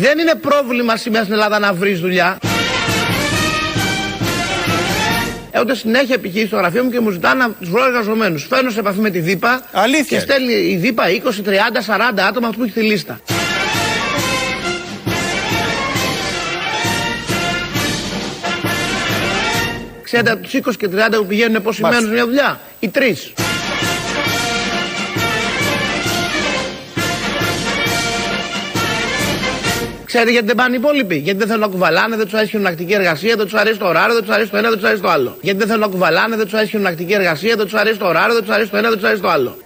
Δεν είναι πρόβλημα σήμερα στην Ελλάδα να βρεις δουλειά. Έχω συνέχεια επιχείρηση στο γραφείο μου και μου ζητάνε να τους βρω εργαζομένους. Φέρνω σε επαφή με τη ΔΥΠΑ Αλήθεια. και στέλνει η ΔΥΠΑ 20, 30, 40 άτομα αυτού που έχει τη λίστα. Ξέρετε από τους 20 και 30 που πηγαίνουν πόσοι Μάλιστα. μένουν σε μια δουλειά; Οι τρεις. Ξέρετε γιατί δεν πάνε οι υπόλοιποι. Γιατί δεν θέλουν να κουβαλάνε, δεν τους αρέσει η χειρονακτική εργασία, δεν τους αρέσει το ωράριο, δεν τους αρέσει το ένα, δεν τους αρέσει το άλλο. Γιατί δεν θέλουν να κουβαλάνε, δεν τους αρέσει η χειρονακτική εργασία, δεν τους αρέσει το ωράριο, δεν τους αρέσει το ένα, δεν τους αρέσει το άλλο.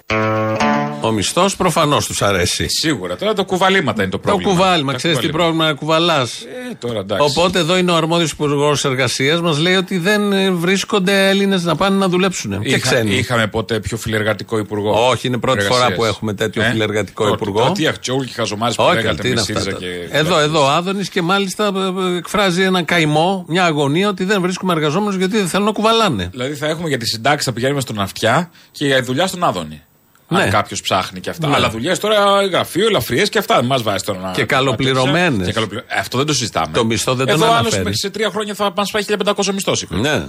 Ο μισθός προφανώς τους αρέσει. Σίγουρα. Τώρα το κουβαλήματα είναι το Το πρόβλημα. κουβάλιμα, Τα ξέρεις τι κουβαλήματα. πρόβλημα να κουβαλάς. Ε, τώρα εντάξει. Οπότε εδώ είναι ο αρμόδιος υπουργός εργασίας, μας λέει ότι δεν ε, βρίσκονται Έλληνες να πάνε να δουλέψουν. Και Είχα- ξένοι. Είχαμε ποτέ πιο φιλεργατικό υπουργό. Όχι, είναι πρώτη εργασίας. φορά που έχουμε τέτοιο φιλεργατικό υπουργό. Τότε οι αχτσόγλοι και χαζομάρε που Όχι, λέγατε τι με είναι αυτά. ΣΥΡΙΖΑ τα- και. Εδώ, εδώ ο Άδωνης και μάλιστα ε, ε, εκφράζει ένα καημό, μια αγωνία ότι δεν βρίσκουμε εργαζόμενους γιατί δεν θέλουν να κουβαλάνε. Δηλαδή θα έχουμε για τις συντάξεις θα πηγαίνουμε στον αυτιά και για δουλειά στον Άδωνη. Ναι. Αν κάποιος ψάχνει και αυτά. Ναι. Αλλά δουλειές τώρα γραφείο, ελαφριές και αυτά. Δεν μας βάζει τώρα να. Και καλοπληρωμένες. Και καλοπληρω- Ε, Αυτό δεν το συζητάμε. Το μισθό δεν τον Εδώ άλλος αναφέρεις. μέχρι σε τρία χρόνια θα μας πάει 1500 μισθό. Ναι.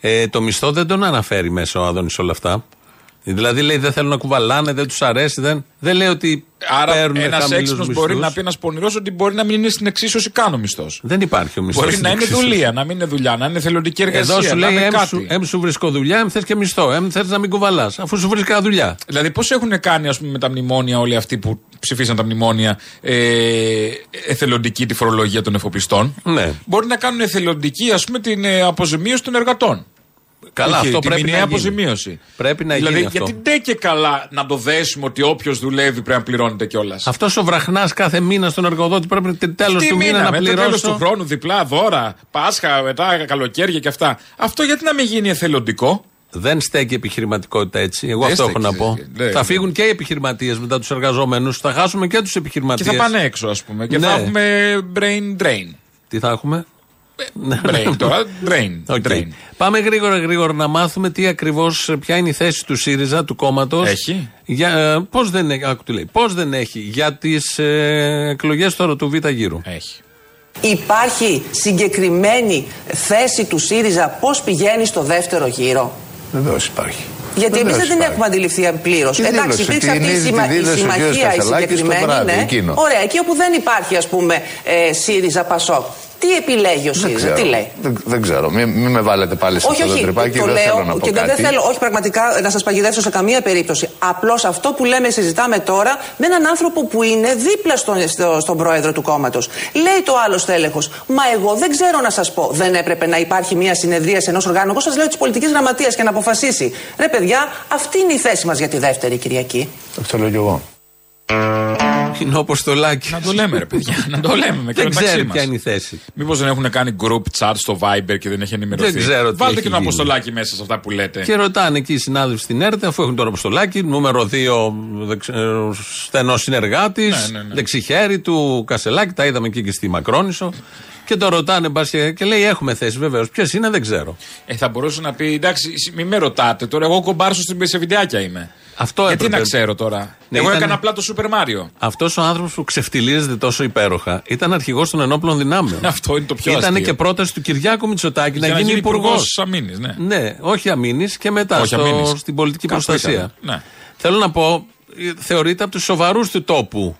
Ε, το μισθό δεν τον αναφέρει μέσα ο Άδωνης όλα αυτά. Δηλαδή λέει δεν θέλουν να κουβαλάνε, δεν τους αρέσει. Δεν, δεν λέει ότι Άρα παίρνουν ένας χαμηλούς έξυπνος μπορεί μισθούς. να πει ένας πονηρός ότι μπορεί να μην είναι στην εξίσωση καν ο μισθός. Δεν υπάρχει ο μισθός. Μπορεί να είναι δουλεία, να μην είναι δουλειά, να είναι θελοντική εργασία. Εδώ σου να λέει είναι εμ κάτι. σου, εμ σου βρίσκω δουλειά, εμ θες και μισθό. Εμ θες να μην κουβαλάς. Αφού σου βρίσκα δουλειά. Δηλαδή, πώς έχουν κάνει ας πούμε, με τα μνημόνια όλοι αυτοί που ψηφίσαν τα μνημόνια ε, εθελοντική τη φορολογία των εφοπλιστών; Ναι. Μπορεί να κάνουν εθελοντική ας πούμε, την ε, αποζημίωση των εργατών. Καλά, Όχι, αυτό τη πρέπει να μηνιαία γίνει. αποζημίωση. Πρέπει να δηλαδή, γίνει αυτό. γιατί ντε και καλά να το δέσουμε ότι όποιος δουλεύει πρέπει να πληρώνεται κιόλας. Αυτός ο βραχνάς κάθε μήνα στον εργοδότη πρέπει τέλος Τι του μήνα, να με το τέλος πληρώσει. του χρόνου, διπλά δώρα, Πάσχα, μετά καλοκαίρια και αυτά. Αυτό γιατί να μην γίνει εθελοντικό; Δεν στέκει η επιχειρηματικότητα έτσι. Εγώ Δεν αυτό έχω στέκει, να πω. ναι, θα ναι. φύγουν και οι επιχειρηματίες μετά τους εργαζόμενους. Θα χάσουμε και τους Και επιχειρηματίες. θα πάνε έξω, ας πούμε. Και Ναι. θα έχουμε brain drain. Τι θα έχουμε; Brain τώρα, brain. OK. drain. Πάμε γρήγορα γρήγορα να μάθουμε τι ακριβώς, ποια είναι η θέση του ΣΥΡΙΖΑ, του κόμματος. Έχει. Πώς δεν, έχει- άκου τι λέει, πώς δεν έχει για τις ε, εκλογές τώρα του Β' γύρου. Έχει. Υπάρχει συγκεκριμένη θέση του ΣΥΡΙΖΑ πώς πηγαίνει στο δεύτερο γύρο; Βεβαίως υπάρχει. Γιατί εμείς Βεβαίως δεν την υπάρχει. έχουμε αντιληφθεί πλήρως. Τι Εντάξει, δήλωσε, υπήρξε την αυτή η, είδη- σημα- τη η δήλωσε ο κ. συμμαχία η Κασελάκης το συγκεκριμένη. βράδυ, ναι. εκείνο. Ωραία, εκεί όπου δεν υπάρχει, ας πούμε, ε, ΣΥΡΙΖΑ Πασόκ. Τι επιλέγει ο Δεν ΣΥΡΙΖΑ, ξέρω. τι λέει; Δεν, δεν ξέρω. Μην, μην με βάλετε πάλι σε Όχι, αυτό το όχι, τρυπάκι. το δεν λέω θέλω να πω και δεν κάτι. θέλω, όχι πραγματικά να σας παγιδεύσω σε καμία περίπτωση. Απλώς αυτό που λέμε, συζητάμε τώρα με έναν άνθρωπο που είναι δίπλα στον, στο- στον πρόεδρο του κόμματος. Λέει το άλλο στέλεχος, Μα εγώ δεν ξέρω να σας πω. Δεν έπρεπε να υπάρχει μια συνεδρία ενός οργάνου. Εγώ σας λέω της πολιτικής γραμματείας και να αποφασίσει. Ρε παιδιά, αυτή είναι η θέση μας για τη δεύτερη Κυριακή. Αυτό λέω κι εγώ. Είναι όπως το λάκι. Να το λέμε, ρε παιδιά. να το λέμε με και Δεν μεταξύ ξέρει μας. ποια είναι η θέση. Μήπως δεν έχουν κάνει group chat στο Viber και δεν έχει ενημερωθεί; Δεν ξέρω τι Βάλτε έχει και το γίνει. αποστολάκι μέσα σε αυτά που λέτε. Και ρωτάνε εκεί οι συνάδελφοι στην ΕΡΤ, αφού έχουν τώρα αποστολάκι, νούμερο 2 στενός συνεργάτης, Ναι, ναι, ναι. δεξιχέρι του Κασελάκη, τα είδαμε εκεί και στη Μακρόνισο. Και το ρωτάνε μπας και, και λέει: Έχουμε θέση, βεβαίως. Ποιε είναι, δεν ξέρω. Ε, θα μπορούσε να πει εντάξει, μην με ρωτάτε τώρα. Εγώ κομπάρσο στην σε βιντεάκια είμαι. Αυτό Γιατί έπρεπε. να ξέρω τώρα; Ναι, Εγώ ήταν- έκανα απλά το Super Mario. Αυτός ο άνθρωπος που ξεφτιλίζεται τόσο υπέροχα ήταν αρχηγός των ενόπλων δυνάμεων. Αυτό είναι το πιο Ήταν αστείο. και πρόταση του Κυριάκου Μητσοτάκη να Για γίνει υπουργός. υπουργός αμύνης, ναι. Ναι, όχι αμύνης και μετά Όχι στο, αμύνης. στην πολιτική Κάπου προστασία. ήταν, ναι. Θέλω να πω, ε, θεωρείται από τους σοβαρούς του τόπου.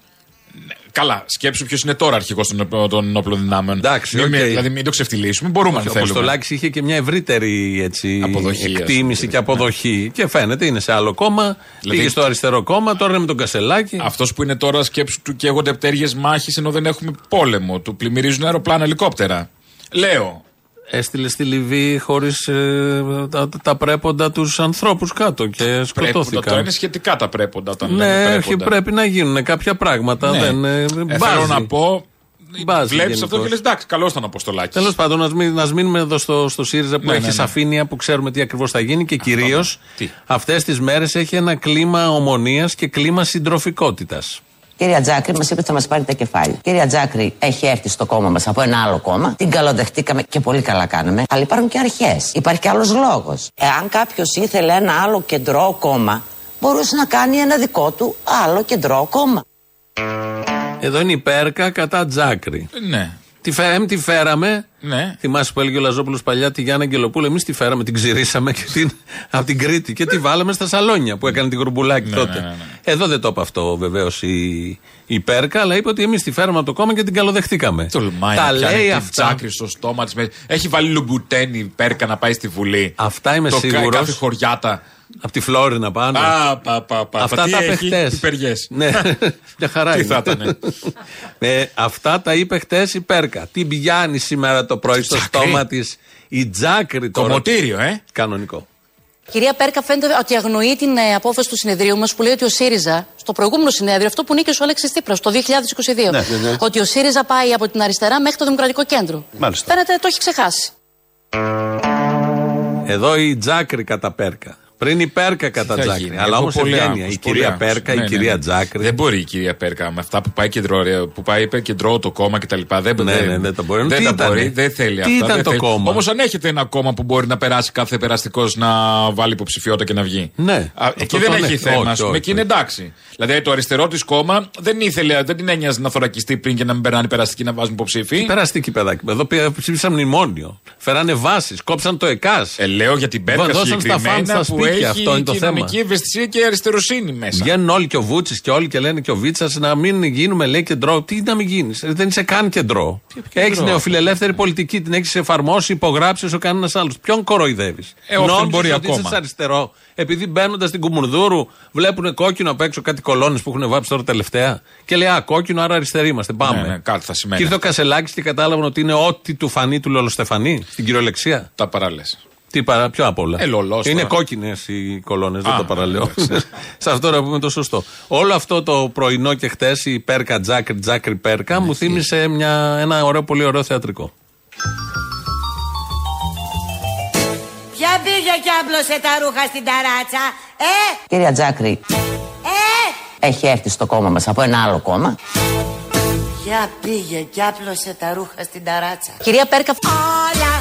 Καλά, σκέψου ποιος είναι τώρα αρχηγός των, των ενόπλων δυνάμεων. Εντάξει, Μην- οκ. Δηλαδή μην το ξεφτιλίσουμε. Μπορούμε Ο αν θέλουμε. Αποστολάκης είχε και μια ευρύτερη έτσι, Αποδοχή, ας εκτίμηση πούμε. και αποδοχή. Και φαίνεται, είναι σε άλλο κόμμα. Δηλαδή- Πήγε στο αριστερό κόμμα, τώρα είναι με τον Κασελάκη. Αυτός που είναι τώρα σκέψου του καίγονται πτέρυγες μάχης ενώ δεν έχουμε πόλεμο. Του πλημμυρίζουν αεροπλάνα, ελικόπτερα. Λέω. Έστειλε στη Λιβύη χωρίς τα, τα πρέποντα τους ανθρώπους κάτω και Πρέποντα, τώρα σκοτώθηκαν. είναι σχετικά τα πρέποντα όταν Ναι, λέμε όχι, πρέποντα. πρέπει να γίνουν κάποια πράγματα. Ναι. Δεν, ε, Ε, μπάζει. θέλω να πω. Μπάζει Βλέπεις αυτό γενικώς. και λες εντάξει, καλός ήταν ο Αποστολάκης. Τέλος πάντων, να μην, ας μείνουμε εδώ στο, στο ΣΥΡΙΖΑ που Ναι, έχεις ναι, ναι. σαφήνεια που ξέρουμε τι ακριβώς θα γίνει και κυρίως Τι; αυτές τις μέρες έχει ένα κλίμα ομονίας και κλίμα συντροφικότητας. Κυρία Τζάκρη, μας είπε ότι θα μας πάρει τα κεφάλια. Κυρία Τζάκρη έχει έρθει στο κόμμα μας από ένα άλλο κόμμα. Την καλοδεχτήκαμε και πολύ καλά κάναμε. Αλλά υπάρχουν και αρχές. Υπάρχει και άλλος λόγος. Εάν κάποιος ήθελε ένα άλλο κεντρό κόμμα, μπορούσε να κάνει ένα δικό του άλλο κεντρό κόμμα. Εδώ είναι η Πέρκα κατά Τζάκρη. Ναι. Τη, φέ, εμ, τη φέραμε. Ναι. Θυμάσαι που έλεγε ο Λαζόπουλος παλιά τη Γιάννα Αγγελοπούλου. Εμείς τη φέραμε, την ξηρίσαμε και την, από την Κρήτη και τη βάλαμε στα σαλόνια που έκανε την γουρμπουλάκη Ναι, τότε. ναι, ναι, ναι. Εδώ δεν το είπε αυτό βεβαίως η, η Πέρκα, αλλά είπε ότι εμείς τη φέραμε από το κόμμα και την καλοδεχτήκαμε. Τολμάει Τα να πιάνει λέει την αυτά. Τζάκρη στο στόμα της. Έχει βάλει λουμπουτένι η Πέρκα να πάει στη Βουλή. Αυτά είμαι το κα- σίγουρος. Κάθε χωριάτα. Από τη Φλόρινα πάνω. Α, πα, πα, πα. Αυτά Τι τα είπε έχει, χτες. υπεργές. Ναι, μια χαρά Τι είναι. θα ήτανε. Ε, αυτά τα είπε χτες η Πέρκα. Την πιάνει σήμερα το πρωί στο Τζάκρη. στόμα της η Τζάκρη τώρα. Κομμωτήριο, ε. Κανονικό. Κυρία Πέρκα, φαίνεται ότι αγνοεί την ε, απόφαση του συνεδρίου μας που λέει ότι ο ΣΥΡΙΖΑ, στο προηγούμενο συνέδριο, αυτό που νίκησε ο Αλέξης Τύπρα το 2022, ότι ο ΣΥΡΙΖΑ πάει από την αριστερά μέχρι το Δημοκρατικό Κέντρο. Μάλιστα. Φαίνεται το έχει ξεχάσει. Εδώ η Τζάκρη κατά Πέρκα. Πριν η Πέρκα κατά Θα Τζάκρη. γίνει; Αλλά Εγώ όμως πολύ ευγένεια. άγχος, Η πολύ κυρία άγχος. Πέρκα, Ναι, η ναι, κυρία ναι. Τζάκρη. Δεν μπορεί η κυρία Πέρκα με αυτά που πάει κεντρό, ρε, που πάει υπερκεντρό το κόμμα κτλ. Δεν, Ναι, ναι, δεν τα μπορεί. Δεν Τι τα ήτανε; μπορεί, δεν θέλει Τι αυτά. ήταν δεν το θέλει. κόμμα; Όμως αν έχετε ένα κόμμα που μπορεί να περάσει κάθε περαστικός να βάλει υποψηφιότητα και να βγει. Ναι. Α, Αυτό εκεί δεν το έχει ναι. θέμα. Όχι, ας πούμε, όχι, εκεί είναι όχι. εντάξει. Δηλαδή το αριστερό της κόμμα δεν ήθελε, δεν την ένοιαζε να θωρακιστεί πριν και να μην περνάνε περαστικοί να βάζουν υποψήφοι. Περαστική παιδάκι. Εδώ πια- ψήφισαν μνημόνιο. Φέρανε βάσεις. Κόψαν το ΕΚΑΣ. Ε, λέω για την Πέρκα Δώσαν στα συγκεκριμένα φαν στα που σπίτια, έχει αυτό είναι το κοινωνική θέμα. ευαισθησία και αριστεροσύνη μέσα. Βγαίνουν όλοι και ο Βούτσης και όλοι και λένε και ο Βίτσας να μην γίνουμε λέει κεντρό. Τι να μην γίνεις. Δεν είσαι καν κεντρό. Έχεις νεοφιλελεύθερη πολιτική, την έχεις εφαρμόσει, υπογράψεις όσο κανένας άλλος. Ποιον κοροϊδεύεις; Ε, όποιον μπορεί ότι ακόμα. είσαι αριστερό. Επειδή μπαίνοντας στην Κουμουνδούρου βλέπουν κόκκινο απ' έξω κάτι κολόνες που έχουν βάψει τώρα τελευταία. Και λέει Α, κόκκινο, άρα αριστεροί είμαστε. Πάμε. Ναι, ναι, κάτι θα σημαίνει Και ήρθε ο αυτό. Κασελάκης και κατάλαβαν ότι είναι ό,τι του φανεί του Λολοστεφανή στην κυριολεξία. Τα παράλες. Τι παρά, πιο απ' όλα. Ε, λολός Είναι τώρα. κόκκινες οι κολόνες, δεν Α, το παραλέω. εντάξει. Σε αυτό να πούμε το σωστό. Όλο αυτό το πρωινό και χτες, η Πέρκα Τζάκρη, Τζάκρη Πέρκα, μου θύμισε μια, ένα ωραίο, πολύ ωραίο θεατρικό. Ποια πήγε και άπλωσε τα ρούχα στην ταράτσα, ε, Κυρία Τζάκρη, ε. έχει έρθει στο κόμμα μας από ένα άλλο κόμμα. Ποια πήγε και άπλωσε τα ρούχα στην ταράτσα. Κυρία Πέρκα, Όλα.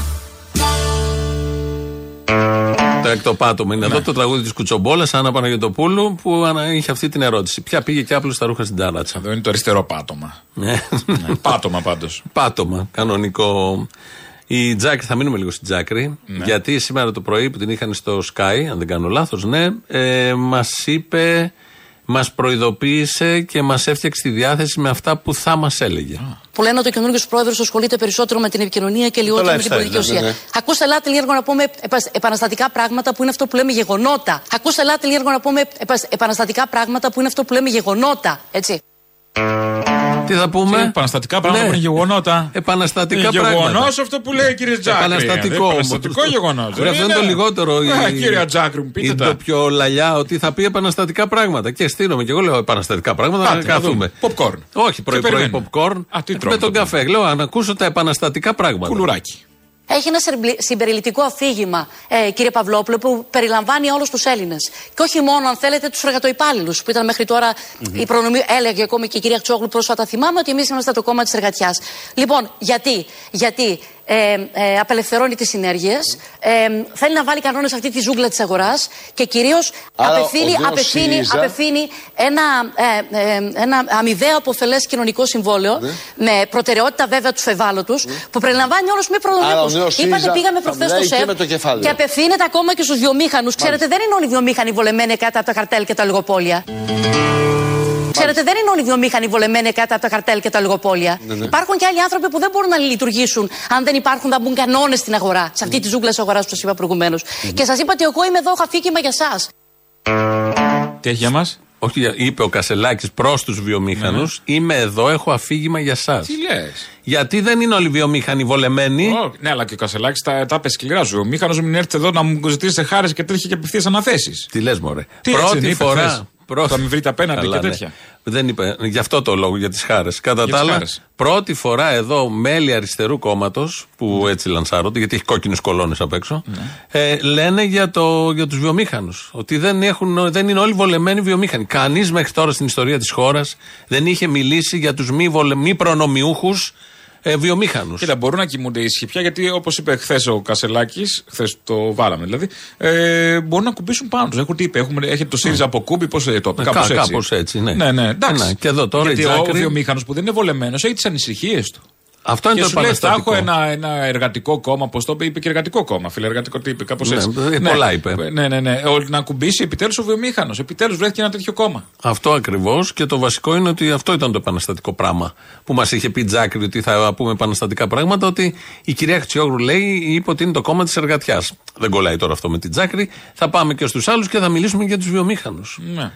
Το έκτο πάτωμα είναι εδώ το τραγούδι της Κουτσομπόλας, Άννα Παναγιοτοπούλου, που ανα- είχε αυτή την ερώτηση. Ποια πήγε και άπλωσε τα ρούχα στην τάράτσα. Εδώ είναι το αριστερό πάτωμα. Ναι. πάτωμα πάντως. Πάτωμα, κανονικό. Η Τζάκρη, θα μείνουμε λίγο στην Τζάκρη, Ναι. γιατί σήμερα το πρωί που την είχαν στο Sky, αν δεν κάνω λάθος, ναι, ε, μας είπε, μας προειδοποίησε και μας έφτιαξε τη διάθεση με αυτά που θα μας έλεγε. που λένε ότι ο καινούριο πρόεδρος ασχολείται περισσότερο με την επικοινωνία και λιγότερο με την lifestyle, πολιτική ναι, ουσία. ναι, ναι. Ακούστε, ελάτε λίγο να πούμε επα- επαναστατικά πράγματα που είναι αυτό που λέμε γεγονότα. Ακούστε, ελάτε λίγο να πούμε επα- επαναστατικά πράγματα που είναι αυτό που λέμε γεγονότα. Έτσι. Τι θα πούμε; Τι επαναστατικά πράγματα Ναι. που είναι γεγονότα. Επαναστατικά Είναι πράγματα. γεγονό αυτό που λέει κύριε Τζάκρη. Επαναστατικό Είναι όμως. Επαναστατικό γεγονός. Βρε, αυτό είναι το λιγότερο. η- Κύριε Τζάκρη, μου πείτε η τα. Το πιο λαλιά ότι θα πει επαναστατικά πράγματα. Και στείνομαι και εγώ λέω επαναστατικά πράγματα Άντε, να να καθούμε. δούμε. Popcorn. Όχι, Τι πρωί-πρωί περιμένουμε. popcorn. Α, τι με τρώμε τον το καφέ. Λέω αν ακούσω τα επαναστατικά πράγματα. Κουλουράκι. Έχει ένα συμπλη- συμπεριληπτικό αφήγημα, ε, κύριε Παυλόπουλο, που περιλαμβάνει όλους τους Έλληνες. Και όχι μόνο, αν θέλετε, τους εργατοϊπάλληλους, που ήταν μέχρι τώρα η προνομία. Έλεγε ακόμη και η κυρία Τσόγλου πρόσφατα, θυμάμαι ότι εμείς είμαστε το κόμμα της εργατιάς. Λοιπόν, γιατί, γιατί ε, ε, απελευθερώνει τις συνέργειες, ε, θέλει να βάλει κανόνες σε αυτή τη ζούγκλα της αγοράς και κυρίως Άρα, απευθύνει, ο νέος απευθύνει, ΣΥΡΙΖΑ- απευθύνει ένα, ε, ε, ένα αμοιβαία αποφελές κοινωνικό συμβόλαιο, με προτεραιότητα βέβαια του ευάλωτου, που περιλαμβάνει όλους μη Ναι. Άρα, ο προνομιακού. νέος Είπατε, ΣΥΡΙΖΑ πήγαμε θα προχθέ μιλάει στο και ΣΕΒ με το κεφάλαιο. και απευθύνεται ακόμα και στους βιομήχανους. Ξέρετε, δεν είναι όλοι οι βιομήχανοι βολεμένοι κάτω από τα καρτέλ και τα λιγοπόλια. Ξέρετε, δεν είναι όλοι οι βιομήχανοι βολεμένοι κάτω από τα καρτέλ και τα λιγοπόλια. Ναι, Υπάρχουν και άλλοι άνθρωποι που δεν μπορούν να λειτουργήσουν αν δεν υπάρχουν, θα μπουν κανόνες στην αγορά. Σε αυτή τη ζούγκλα της αγοράς που σας είπα προηγουμένως. Και σας είπα ότι εγώ είμαι εδώ, έχω αφήγημα για εσά. Τι έχει για μας; Όχι, είπε ο Κασελάκης προς τους βιομήχανους, είμαι εδώ, έχω αφήγημα για εσά. Τι λες; Γιατί δεν είναι όλοι βιομήχανοι βολεμένοι. Ναι, αλλά και ο Κασελάκης τα, τα είπε σκληρά σου. Ο Μήχανος μην έρθει εδώ να μου ζητήσει χάρη και τέτοια και απευθείας αναθέσεις. Τι λες, Μωρέ. Τι έτσι Πρώτη δεν είπε φορά. Χθες. Θα με βρείτε απέναντι Καλά, και ναι. τέτοια. Δεν είπε. Γι' αυτό το λόγο, για τις χάρες. Κατά Για τα τις άλλα, χάρες. πρώτη φορά εδώ μέλη αριστερού κόμματος, που Ναι. έτσι λανσάρονται, γιατί έχει κόκκινες κολόνες απ' έξω, ε, λένε για, το, για τους βιομήχανους. Ότι δεν, έχουν, δεν είναι όλοι βολεμένοι βιομήχανοι. Κανείς μέχρι τώρα στην ιστορία της χώρας δεν είχε μιλήσει για τους μη, βολε, μη προνομιούχους ε, βιομήχανους. Κοίτα, μπορούν να κοιμούνται ήσυχοι πια γιατί όπως είπε χθες ο Κασελάκης, χθες το βάλαμε δηλαδή, ε, μπορούν να κουμπίσουν πάνω τους. Έχουν τι είπε, έχουμε, έχετε το ΣΥΡΙΖΑ από κούμπι, πώς το είπε, Ε, κάπως έτσι. κάπως έτσι, ναι. ναι, ναι εντάξει. Ε, ναι, και εδώ τώρα η γιατί ο Τζάκρη- βιομήχανος που δεν είναι βολεμένος έχει τις ανησυχίες του. Αυτό είναι Και το σου λέει, θα επαναστατικό. έχω ένα, ένα εργατικό κόμμα, πώς το είπε, είπε και εργατικό κόμμα. Φιλεργατικό τι είπε, κάπως Ναι, έτσι. ε, πολλά είπε. Ναι, ναι, ναι. Ο- Να κουμπίσει επιτέλους ο βιομήχανος. Επιτέλους βρέθηκε ένα τέτοιο κόμμα. Αυτό ακριβώς και το βασικό είναι ότι αυτό ήταν το επαναστατικό πράγμα που μας είχε πει Τζάκρη ότι θα πούμε επαναστατικά πράγματα. Ότι η κυρία Χτσιόγλου λέει, είπε ότι είναι το κόμμα της εργατιάς. Δεν κολλάει τώρα αυτό με την Τζάκρη. Θα πάμε και στους άλλους και θα μιλήσουμε για τους βιομήχανους. Ναι.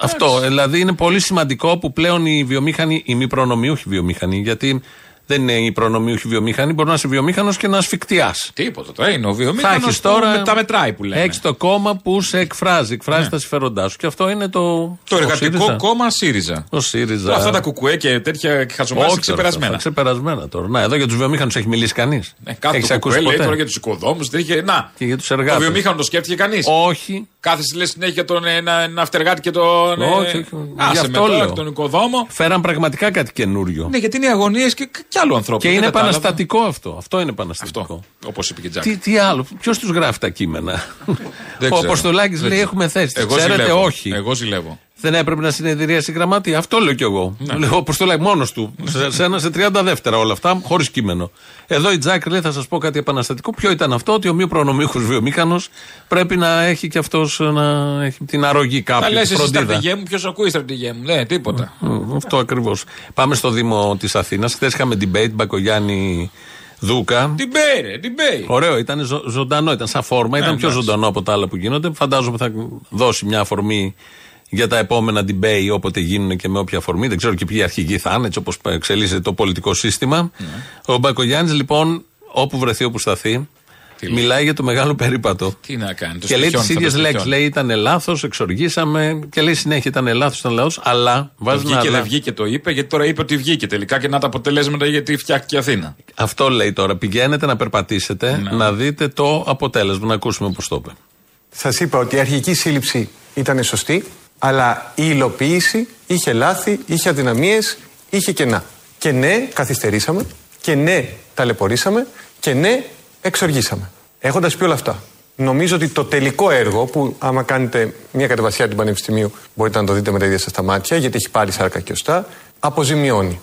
Αυτό. Δηλαδή είναι πολύ σημαντικό που πλέον οι βιομήχανοι, οι μη προνομιούχοι βιομήχανοι, γιατί δεν είναι οι προνομιούχοι βιομήχανοι, μπορεί να είσαι βιομήχανος και να ασφικτιά. Τίποτα. Τώρα είναι ο Θα βιομήχανο έχεις τώρα. με τα μετράει που λέμε. Έχεις το κόμμα που σε εκφράζει, εκφράζει τα συμφέροντά σου. Και αυτό είναι το. Το ο εργατικό ΣΥΡΙΖΑ. κόμμα ΣΥΡΙΖΑ. Ο ΣΥΡΙΖΑ. Τώρα αυτά τα κουκουέ και τέτοια χαζομάρια Όχι, ξεπερασμένα. τώρα, αυτά Ξεπερασμένα τώρα. Να, εδώ για τους βιομήχανους έχει μιλήσει κανείς; Ε, κάθε Έχεις το ακούσει κουκουέ λέει ποτέ; τώρα για τους οικοδόμους. Να, Και για τους το εργάτες. βιομήχανος το σκέφτηκε κανείς; Όχι. Κάθεσαι λες συνέχεια για τον ένα, ένα αυτεργάτη και τον. ε, Όχι, όχι. Άσε Γι' με αυτό τώρα λέω. και τον οικοδόμο. Φέραν πραγματικά κάτι καινούριο. Ναι, γιατί είναι οι αγωνίες και, και άλλου ανθρώπου. Και Δεν είναι κατάλαβα. επαναστατικό αυτό. Αυτό είναι επαναστατικό. Αυτό. Όπως είπε και η Τζάκη. Τι, τι άλλο, ποιος τους γράφει τα κείμενα; Δεν Ο ξέρω. Αποστολάκης Δεν λέει: ξέρω. Έχουμε θέση. Εγώ Ξέρετε, ζηλεύω. όχι. Εγώ ζηλεύω. Δεν έπρεπε να συνεδριάσει η γραμματεία. Αυτό λέω κι εγώ. Ναι. Λέω Αποστολάκη μόνος του. σε, σε ένα σε 30 δεύτερα όλα αυτά, χωρίς κείμενο. Εδώ η Τζάκρη λέει: Θα σας πω κάτι επαναστατικό. Ποιο ήταν αυτό, ότι ο μη προνομίχος βιομήχανος πρέπει να έχει κι αυτός να έχει την αρρωγή Τα κάποιου. λες τη εσύ φροντίδα. στρατηγέ μου, ποιος ακούει στρατηγέ μου; Ναι, τίποτα. Μμ, Αυτό ακριβώς. Πάμε στο Δήμο της Αθήνας. Χθες είχαμε debate Μπακογιάννη Δούκα. Την πέρε, την πέρε. Ωραίο, ήταν ζω- ζωντανό, ήταν σαν φόρμα, ήταν πιο Ναι, εντάξει. ζωντανό από τα άλλα που γίνονται. Φαντάζομαι θα δώσει μια αφορμή για τα επόμενα debate όποτε γίνουν και με όποια αφορμή. Δεν ξέρω και ποιοι αρχηγοί θα είναι, έτσι όπως εξελίσσεται το πολιτικό σύστημα. Ναι. Ο Μπακογιάννης, λοιπόν, όπου βρεθεί, όπου σταθεί, Τι λέει; μιλάει για το μεγάλο περίπατο. Τι να κάνει, το και λέει τις στοιχιώνει, θα ίδιες το λέξεις. στοιχιώνει. Λέει ήταν λάθος, εξοργήσαμε. Και λέει συνέχεια ήταν λάθος, ήταν λάθος. Αλλά βάζει ένα Βγήκε, αλλά. δεν βγήκε, το είπε, γιατί τώρα είπε ότι βγήκε τελικά και να τα αποτελέσματα γιατί φτιάχτηκε η Αθήνα. Αυτό λέει τώρα. Πηγαίνετε να περπατήσετε, Ναι. να δείτε το αποτέλεσμα, να ακούσουμε πώς το είπε. Σας είπα ότι η αρχική σύλληψη ήταν σωστή, αλλά η υλοποίηση είχε λάθη, είχε αδυναμίες, είχε κενά. Και ναι, καθυστερήσαμε, και ναι, ταλαιπωρήσαμε, και ναι, εξοργήσαμε. Έχοντας πει όλα αυτά, νομίζω ότι το τελικό έργο, που άμα κάνετε μια κατεβασιά του Πανεπιστημίου, μπορείτε να το δείτε με τα ίδια σας τα μάτια, γιατί έχει πάρει σάρκα και οστά, αποζημιώνει.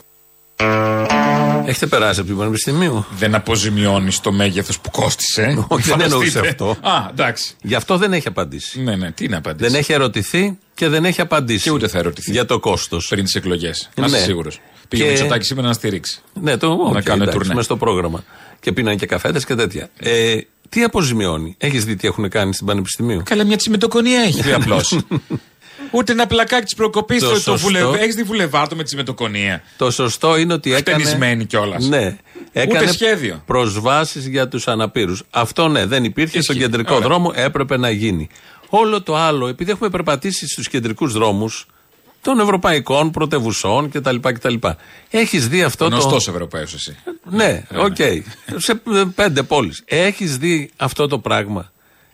Έχετε περάσει από την Πανεπιστημίου; Δεν αποζημιώνεις το μέγεθος που κόστησε. Όχι, δεν Φανταστείτε. εννοούσε αυτό. Α, εντάξει. Γι' αυτό δεν έχει απαντήσει. Ναι, ναι, τι να απαντήσει. Δεν έχει ερωτηθεί και δεν έχει απαντήσει. Και ούτε θα ερωτηθεί. Για το κόστος. Πριν τις εκλογές. Να είσαι Ναι. σίγουρος. Πήγε Και- ο Μητσοτάκης σήμερα να στηρίξει. Ναι, το Να οκ, κάνουν εντάξει, τουρνέ. μες στο πρόγραμμα. Και πίνανε και καφέδες και τέτοια. Ε, τι αποζημιώνει; Έχεις δει τι έχουν κάνει στην Πανεπιστημίου; Καλά, μια τσιμεντοκονία έχει απλώς. Ούτε ένα πλακάκι της προκοπής Το το, το σωστό. βουλευ... Έχεις δει βουλεβάρτο με τη τσιμεντοκονία. Το σωστό είναι ότι έκανε. Χτενισμένη κιόλας. Ναι. Έκανε σχέδιο. Προσβάσεις για τους αναπήρους. Αυτό ναι, δεν υπήρχε. Ισχύει. Στον κεντρικό Ωραία. δρόμο έπρεπε να γίνει. Όλο το άλλο, επειδή έχουμε περπατήσει στους κεντρικούς δρόμους των ευρωπαϊκών πρωτευουσών κτλ. κτλ. Έχεις δει αυτό το. Γνωστός Ευρωπαίος εσύ. Ναι, οκ. Σε ε, πέντε πόλεις. Έχεις δει αυτό το πράγμα;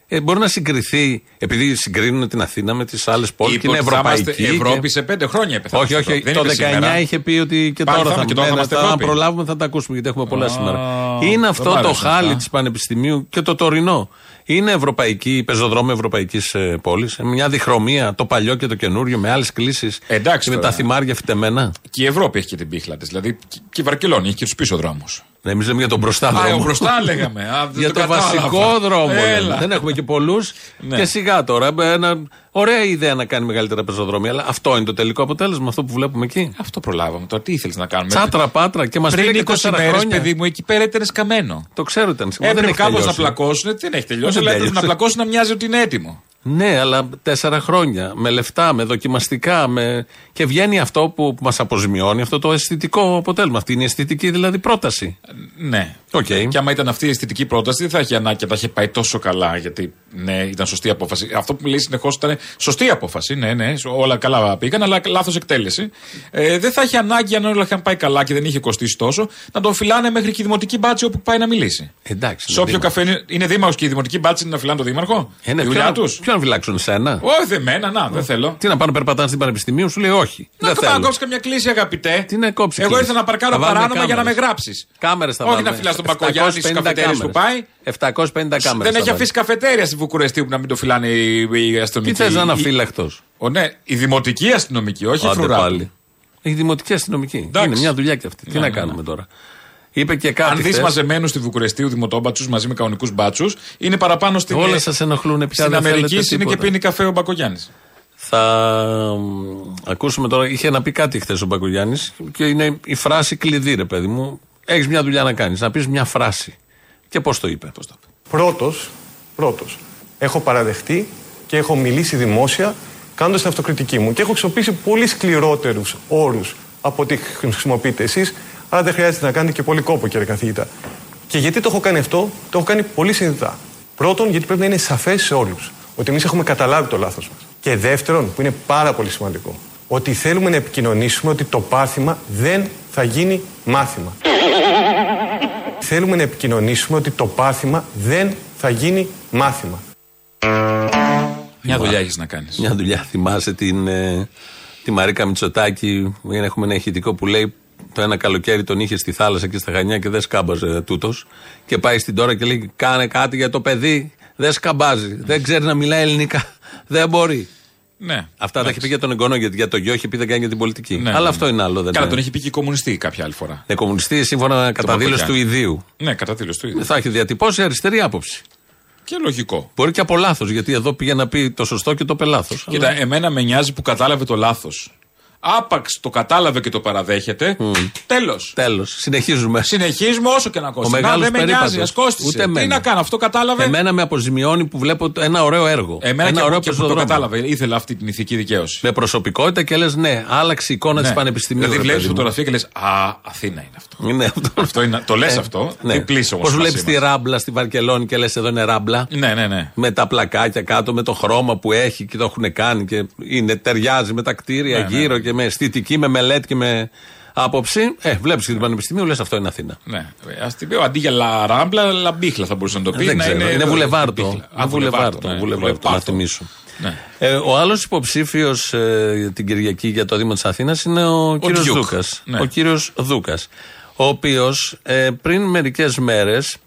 Ε, μπορεί να συγκριθεί, επειδή συγκρίνουν την Αθήνα με τις άλλες πόλεις και Είπε είναι ότι θα είμαστε ευρωπαϊκή. Ευρώπη και- σε πέντε χρόνια είπε. θα όχι, είμαστε όχι. Ευρώπη. Το Δεν 19 είπε σήμερα. είχε πει ότι και Πάλι τώρα θα θα, είμαι και τώρα θα ναι, είμαστε θα Ευρώπη. προλάβουμε θα τα ακούσουμε γιατί έχουμε πολλά Α, σήμερα. Είναι δεν αυτό μ' το άρεσαν χάλι αυτά. της Πανεπιστημίου και το τωρινό. Είναι ευρωπαϊκή, πεζοδρόμιο ευρωπαϊκής πόλης. Μια διχρωμία, το παλιό και το καινούριο, με άλλες κλήσεις. Εντάξει με τώρα. τα θυμάρια φυτεμένα. Και η Ευρώπη έχει και την πίχλα της. Δηλαδή και η Βαρκελόνη έχει και τους πίσω δρόμους. Ναι, Εμείς λέμε για τον μπροστά Α, δρόμο. ο μπροστά λέγαμε. Α, δεν για το, κατάλαβα. βασικό δρόμο. Έλα. λέμε. Δεν έχουμε και πολλούς. Ναι. Και σιγά τώρα. Ένα, ωραία ιδέα να κάνει μεγαλύτερα πεζοδρόμια. Αλλά αυτό είναι το τελικό αποτέλεσμα, αυτό που βλέπουμε εκεί. Αυτό προλάβαμε. Τώρα τι ήθελες να κάνουμε; Τσάτρα πάτρα και μας πήρε Πριν και 20 τέσσερα μέρες, χρόνια. παιδί μου, εκεί πέρα ήταν σκαμμένο. Το ξέρω ήταν. σημαντικό. Δεν Έπρεπε έχει κάπως να τελειώσει. πλακώσουν. Δεν έχει τελειώσει, Δεν αλλά έπρεπε να τέλειωσε. πλακώσουν να μοιάζει ότι είναι έτοιμο. Ναι, αλλά τέσσερα χρόνια. Με λεφτά, με δοκιμαστικά. Με... Και βγαίνει αυτό που μας αποζημιώνει, αυτό το αισθητικό αποτέλεσμα. Αυτή είναι η αισθητική δηλαδή πρόταση. Ναι. Οκ. Και άμα ήταν αυτή η αισθητική πρόταση, δεν θα έχει ανάγκη και τα είχε πάει τόσο καλά. Γιατί ναι, ήταν σωστή απόφαση. Αυτό που μου λέει συνεχώς ήταν σωστή απόφαση. Ναι, ναι, όλα καλά πήγαν, αλλά λάθος εκτέλεση. Ε, δεν θα έχει ανάγκη, αν όλα είχαν πάει καλά και δεν είχε κοστίσει τόσο, να τον φυλάνε μέχρι και η δημοτική μπάτση όπου πάει να μιλήσει. Εντάξει. Σε όποιο είναι καφέ είναι, είναι δήμαρχος και η δημοτική μπάτση είναι να φυλάνε τον δήμαρχο; Ε, ναι, η ποιο δουλειά να- τους; Ποιο να φυλάξουν εσένα. Όχι, δεν μένα, να, δεν θέλω. Τι να πάνε περπατάνε στην Πανεπιστημίου, σου λέει όχι. Να δεν το θέλω. να κόψει καμιά κλίση, αγαπητέ. Τι να κόψει. Εγώ κλίση; ήρθα να παρκάρω Θα βάλουμε παράνομα για να με κάμερες. γράψεις. Κάμερες θα Όχι βάλουμε. να φυλάς τον Μπακογιάννη στις 750 καφετέρειες που πάει. 750 κάμερες. Δεν έχει αφήσει καφετέρια στη Βουκουρεστή που να μην το φυλάνε οι, οι Τι αστυνομικοί. θες να είναι Η- αφύλακτο. Ο, ναι, η δημοτική αστυνομική, όχι η Άντε φρουρά. πάλι. Έχει δημοτική αστυνομική. Εντάξει. Είναι μια δουλειά και αυτή. Τι Ναι, να ναι, κάνουμε τώρα; Είπε και κάτι. Αν δεις χθες. μαζεμένους στη Βουκουρεστίου δημοτόμπατσους μαζί με κανονικούς μπάτσους, είναι παραπάνω στην. Όλα σας ενοχλούν πια, Στην δεν Αμερική θέλετε είναι και τίποτα. πίνει καφέ ο Μπακογιάννης. Θα μ, ακούσουμε τώρα. Είχε να πει κάτι χθες ο Μπακογιάννης και είναι η φράση κλειδί, ρε παιδί μου. Έχεις μια δουλειά να κάνεις. Να πεις μια φράση. Και πώς το είπε. Πρώτος, πρώτος, έχω παραδεχτεί και έχω μιλήσει δημόσια κάνοντας την αυτοκριτική μου και έχω χρησιμοποιήσει πολύ σκληρότερους όρους από ό,τι χρησιμοποιείτε εσείς αλλά δεν χρειάζεται να κάνετε και πολύ κόπο κύριε καθηγητά. Και γιατί το έχω κάνει αυτό, το έχω κάνει πολύ συνειδητά. Πρώτον, γιατί πρέπει να είναι σαφές σε όλους ότι εμείς έχουμε καταλάβει το λάθος μας. Και δεύτερον, που είναι πάρα πολύ σημαντικό, ότι θέλουμε να επικοινωνήσουμε ότι το πάθημα δεν θα γίνει μάθημα. Θέλουμε να επικοινωνήσουμε ότι το πάθημα δεν θα γίνει μάθημα. Μια δουλειά έχεις να κάνεις. Μια δουλειά. Θυμάσαι την, ε, τη Μαρίκα Μητσοτάκη. Έχουμε ένα ηχητικό που λέει το ένα καλοκαίρι τον είχε στη θάλασσα και στα Χανιά και δεν σκάμπαζε τούτος. Και πάει στην τώρα και λέει: Κάνε κάτι για το παιδί. Δεν σκαμπάζει. Δεν ξέρει να μιλάει ελληνικά. Δεν μπορεί. Ναι. Αυτά τα έχει πει για τον εγγονό, γιατί για το γιο έχει πει δεν κάνει για την πολιτική. Αλλά αυτό είναι άλλο. Δεν Καλά, είναι. τον έχει πει και η κομμουνιστή κάποια άλλη φορά. Είναι κομμουνιστή σύμφωνα κατά δήλωση του Μπακογιάννη. ιδίου. Ναι, κατά δήλωση του ίδιου. Θα έχει διατυπώσει αριστερή άποψη. Και λογικό. Μπορεί και από λάθος, γιατί εδώ πήγε να πει το σωστό και το πελάθο. Κοίτα, εμένα με νοιάζει που κατάλαβε το λάθος. Άπαξ το κατάλαβε και το παραδέχεται. Τέλος. Τέλος. Συνεχίζουμε. Συνεχίζουμε όσο και να Ο κόστησε. Να, μεγάλος δεν με νοιάζει, περίπατος. ας κόστησε. Ούτε Τι εμένα. να κάνω, αυτό κατάλαβε; Εμένα με αποζημιώνει που βλέπω το- ένα ωραίο έργο. Εμένα ένα και, ωραίο και που το πεζοδρόμιο. κατάλαβε. Ήθελα αυτή την ηθική δικαίωση. Με προσωπικότητα και λες, ναι, άλλαξε η εικόνα Ναι. τη Πανεπιστημίου. Δηλαδή ρε βλέπεις παιδί μου. φωτογραφία και λες Α, Αθήνα είναι αυτό. Είναι αυτό. αυτό είναι, το λες Ε, αυτό. ναι. Τι πλήσε όμω. Πώ βλέπεις τη ράμπλα στη Βαρκελόνη και λες, εδώ είναι ράμπλα. Ναι, ναι, ναι. Με τα πλακάκια κάτω, με το χρώμα που έχει και το έχουν κάνει και είναι, ταιριάζει με τα κτίρια Ναι, ναι. γύρω και με αισθητική, με μελέτη και με άποψη. Ε, βλέπεις και την Πανεπιστημίου, λες αυτό είναι Αθήνα. Ναι. Α την πει αντί για λα, ράμπλα, λαμπίχλα θα μπορούσε να το πει. Δεν να ξέρω. Είναι, είναι βουλεβάρτο. μπίχλα. Είναι Α, βουλεβάρτο. ναι, βουλεβάρτο, να βουλεβάρτο. θυμίσω. Ναι. Ε, ο άλλος υποψήφιος ε, την Κυριακή για το Δήμο της Αθήνας είναι ο, κύριος Διούκ. Δούκας. Ναι. Ο κύριος Δούκας. Ο οποίος ε, πριν μερικές μέρες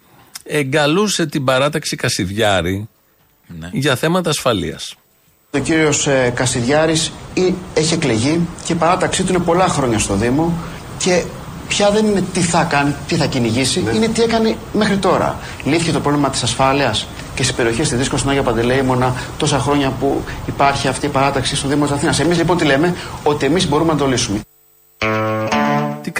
εγκαλούσε την παράταξη Κασιδιάρη Ναι. για θέματα ασφαλείας. Ο κύριος ε, Κασιδιάρης ή- έχει εκλεγεί και η παράταξή του είναι πολλά χρόνια στο Δήμο και πια δεν είναι τι θα κάνει, τι θα κυνηγήσει, είναι τι έκανε μέχρι τώρα. Λύθηκε το πρόβλημα της ασφάλειας και στις περιοχές στη Δίσκο, στην Άγια Παντελεήμονα, τόσα χρόνια που υπάρχει αυτή η παράταξη στο Δήμο της Αθήνας. Εμείς λοιπόν τι λέμε, ότι εμείς μπορούμε να το λύσουμε.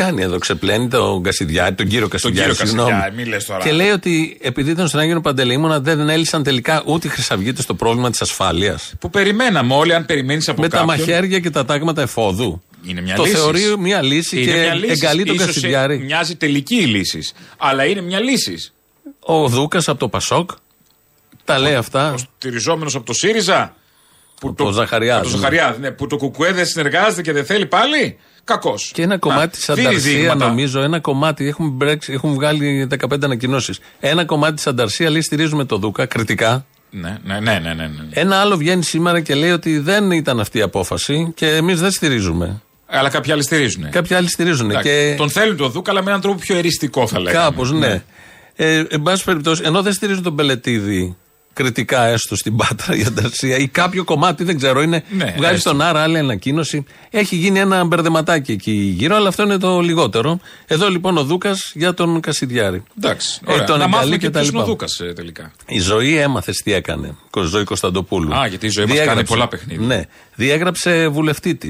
Τι κάνει εδώ, ξεπλένει τον Κασιδιάρη, τον κύριο Κασιδιάρη. κύριο συγγνώμη. Κασιδιάρη, μη λες τώρα. Και λέει ότι επειδή ήταν στον Άγιο Παντελεήμονα δεν έλυσαν τελικά ούτε οι Χρυσαυγίτες το πρόβλημα της ασφάλειας. Που περιμέναμε όλοι, αν περιμένεις από Με τα κάποιον. μαχαίρια και τα τάγματα εφόδου. Είναι μια το λύση. θεωρεί μια λύση Είναι και μια λύση. εγκαλεί τον Ίσως, Κασιδιάρη. ε, Μοιάζει τελική η λύση. Αλλά είναι μια λύση. Ο Δούκας από το Πασόκ τα λέει αυτά. Στηριζόμενος από το ΣΥΡΙΖΑ. Που το Ζαχαριάδη, από Το ναι. Ζαχαριάδη, ναι, που το Κουκουέ δεν συνεργάζεται και δεν θέλει πάλι. Κακός. Και ένα κομμάτι της Ανταρσία, νομίζω, ένα κομμάτι. Έχουν, μπρέξει, έχουν βγάλει 15 ανακοινώσεις. Ένα κομμάτι της Ανταρσία λέει στηρίζουμε το Δούκα κριτικά. Ναι, ναι, ναι, ναι, ναι, ναι. Ένα άλλο βγαίνει σήμερα και λέει ότι δεν ήταν αυτή η απόφαση και εμείς δεν στηρίζουμε. Αλλά κάποιοι άλλοι στηρίζουν. Κάποιοι άλλοι στηρίζουν. Εντάξει, Και Τον θέλουν τον Δούκα, αλλά με έναν τρόπο πιο εριστικό θα λέγαμε. κάπως, ναι. Ε, εν πάση περιπτώσει, ενώ δεν στηρίζουν τον Πελετίδη κριτικά έστω στην Πάτρα η Ανταρσία ή κάποιο κομμάτι, δεν ξέρω, είναι, Ναι, βγάζει έστω. στον Άρα άλλη ανακοίνωση. Έχει γίνει ένα μπερδεματάκι εκεί γύρω, αλλά αυτό είναι το λιγότερο. Εδώ λοιπόν ο Δούκας για τον Κασιδιάρη. Εντάξει. Ε, Ωραία. τον να εγκαλεί μάθουμε και και τα ποιος είναι ο λοιπά. Δούκα τελικά. Η ζωή έμαθε τι έκανε. Η ζωή Κωνσταντοπούλου. Α, γιατί η ζωή μας Διέγραψε- κάνει πολλά παιχνίδια. Ναι. Διέγραψε βουλευτή τη.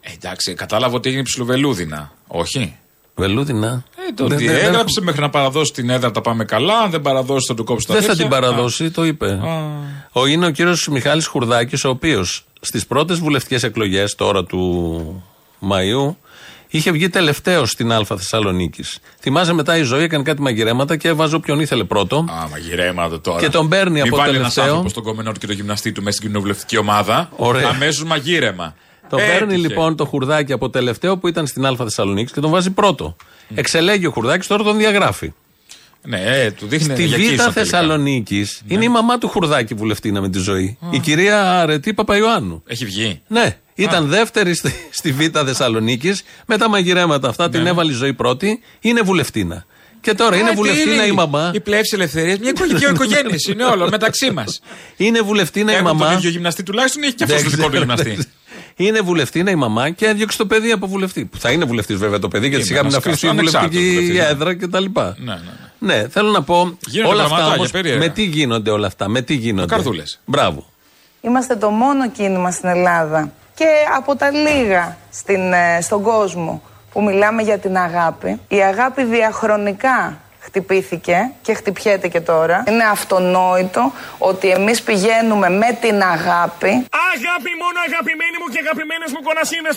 Ε, εντάξει, κατάλαβα ότι έγινε ψιλοβελούδινα. Όχι. Βελούδινα. Ε, το Δεν- ότι δεν- δεν έγραψε μέχρι να παραδώσει την έδρα τα πάμε καλά. Αν δεν παραδώσει θα του κόψει τα Δεν θα τέτοια. την παραδώσει, το είπε. Ο, είναι ο κύριος Μιχάλης Χουρδάκης, ο οποίος στις πρώτες βουλευτικές εκλογές τώρα του Μαΐου είχε βγει τελευταίος στην Α Θεσσαλονίκης. Θυμάσαι μετά η ζωή έκανε κάτι μαγειρέματα και έβαζε όποιον ήθελε πρώτο. Α, μαγειρέματα τώρα. Και τον παίρνει Μην από βάλει τελευταίο. ένα άνθρωπος στον κομμενότη και το γυμναστή του μέσα στην κοινοβουλευτική ομάδα. Ωραία. Αμέσως μαγείρεμα. Το παίρνει Έτυχε. λοιπόν το Χουρδάκη από τελευταίο που ήταν στην Α Θεσσαλονίκη και τον βάζει πρώτο. Εξελέγει ο Χουρδάκης, τώρα τον διαγράφει. Ναι, ε, του δείχνει Στη για Β' κίσο τελικά. Θεσσαλονίκης είναι η μαμά του Χουρδάκη βουλευτήνα με τη ζωή. Η κυρία Αρετή Παπαϊωάννου. Έχει βγει. Ναι, ήταν δεύτερη στη, στη Β' Θεσσαλονίκης με τα μαγειρέματα αυτά. Την έβαλε η ζωή πρώτη. Είναι βουλευτήνα. Και τώρα είναι Ναι. Α, τι βουλευτήνα είναι η μαμά. Η πλεύση ελευθερίας. Μια οικογένεια οικογένεια είναι όλο μεταξύ μας. Είναι βουλευτήνα η Έχουν τον μαμά. ίδιο γυμναστή τουλάχιστον ή έχει και αυτός Δεν το δικό του ξέρω, γυμναστή. δεν- Είναι βουλευτήνα η μαμά και έδιωξε το παιδί από βουλευτή. Που θα είναι βουλευτής βέβαια το παιδί, γιατί Είναι σιγά μην ένας αφήσει η ανεξάρτητος βουλευτική βουλευτής, ναι. έδρα κτλ. Ναι, ναι, ναι. Ναι, θέλω να πω. Γίνονται όλα αυτά πραγματάκια όμως, περίεργα. με τι γίνονται όλα αυτά, με τι γίνονται. καρδούλες. Μπράβο. Είμαστε το μόνο κίνημα στην Ελλάδα και από τα λίγα στην, ε, στον κόσμο που μιλάμε για την αγάπη. Η αγάπη διαχρονικά χτυπήθηκε και χτυπιέται και τώρα. Είναι αυτονόητο ότι εμείς πηγαίνουμε με την αγάπη Αγάπη μόνο αγαπημένοι μου και αγαπημένες μου κορασίδες.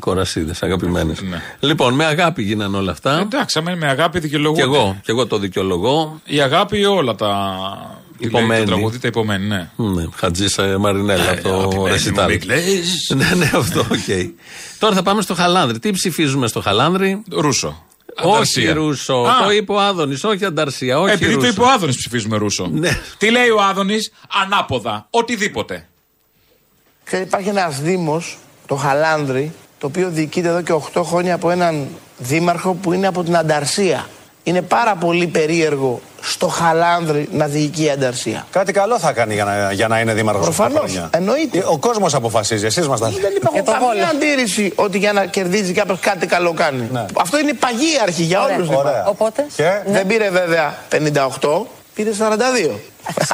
Κορασίδες, αγαπημένες. Ναι. Λοιπόν, με αγάπη γίνανε όλα αυτά. Εντάξει, άμα είναι με αγάπη δικαιολογούνται. Κι εγώ, κι εγώ το δικαιολογώ. Η αγάπη όλα τα. τι λέει, Υπομένει. Το τραγούδι τα υπομένει, ναι. Ναι, Χατζή Μαρινέλλα από το αγαπημένη μου, ρεσιτάλ. μην κλαις. Ναι, ναι, αυτό, οκ. Τώρα θα πάμε στο Χαλάνδρι. Τι ψηφίζουμε στο Χαλάνδρι. Ρούσο. Όχι Ανταρσία. Ρούσο. Α. Το είπε ο Άδωνης, όχι Ανταρσία. Όχι Επειδή το Ρούσο. είπε ο Άδωνης, ψηφίζουμε Ρούσο. Ναι. Τι λέει ο Άδωνης, ανάποδα. Οτιδήποτε. Ξέρετε, υπάρχει ένας Δήμος, το Χαλάνδρι, το οποίο διοικείται εδώ και 8 χρόνια από έναν δήμαρχο που είναι από την Ανταρσία. Είναι πάρα πολύ περίεργο στο Χαλάνδρι να διοικεί η Ανταρσία. Κάτι καλό θα κάνει για να, για να είναι δήμαρχος. Προφανώς. Εννοείται. Ο κόσμος αποφασίζει. Εσείς μα τα Δεν υπάρχει καμία αντίρρηση ότι για να κερδίζει κάποιος κάτι καλό κάνει. Αυτό είναι η παγή αρχή για Ωραία. όλους. Ωραία. Οπότε Και; Δεν πήρε βέβαια 58, πήρε 42.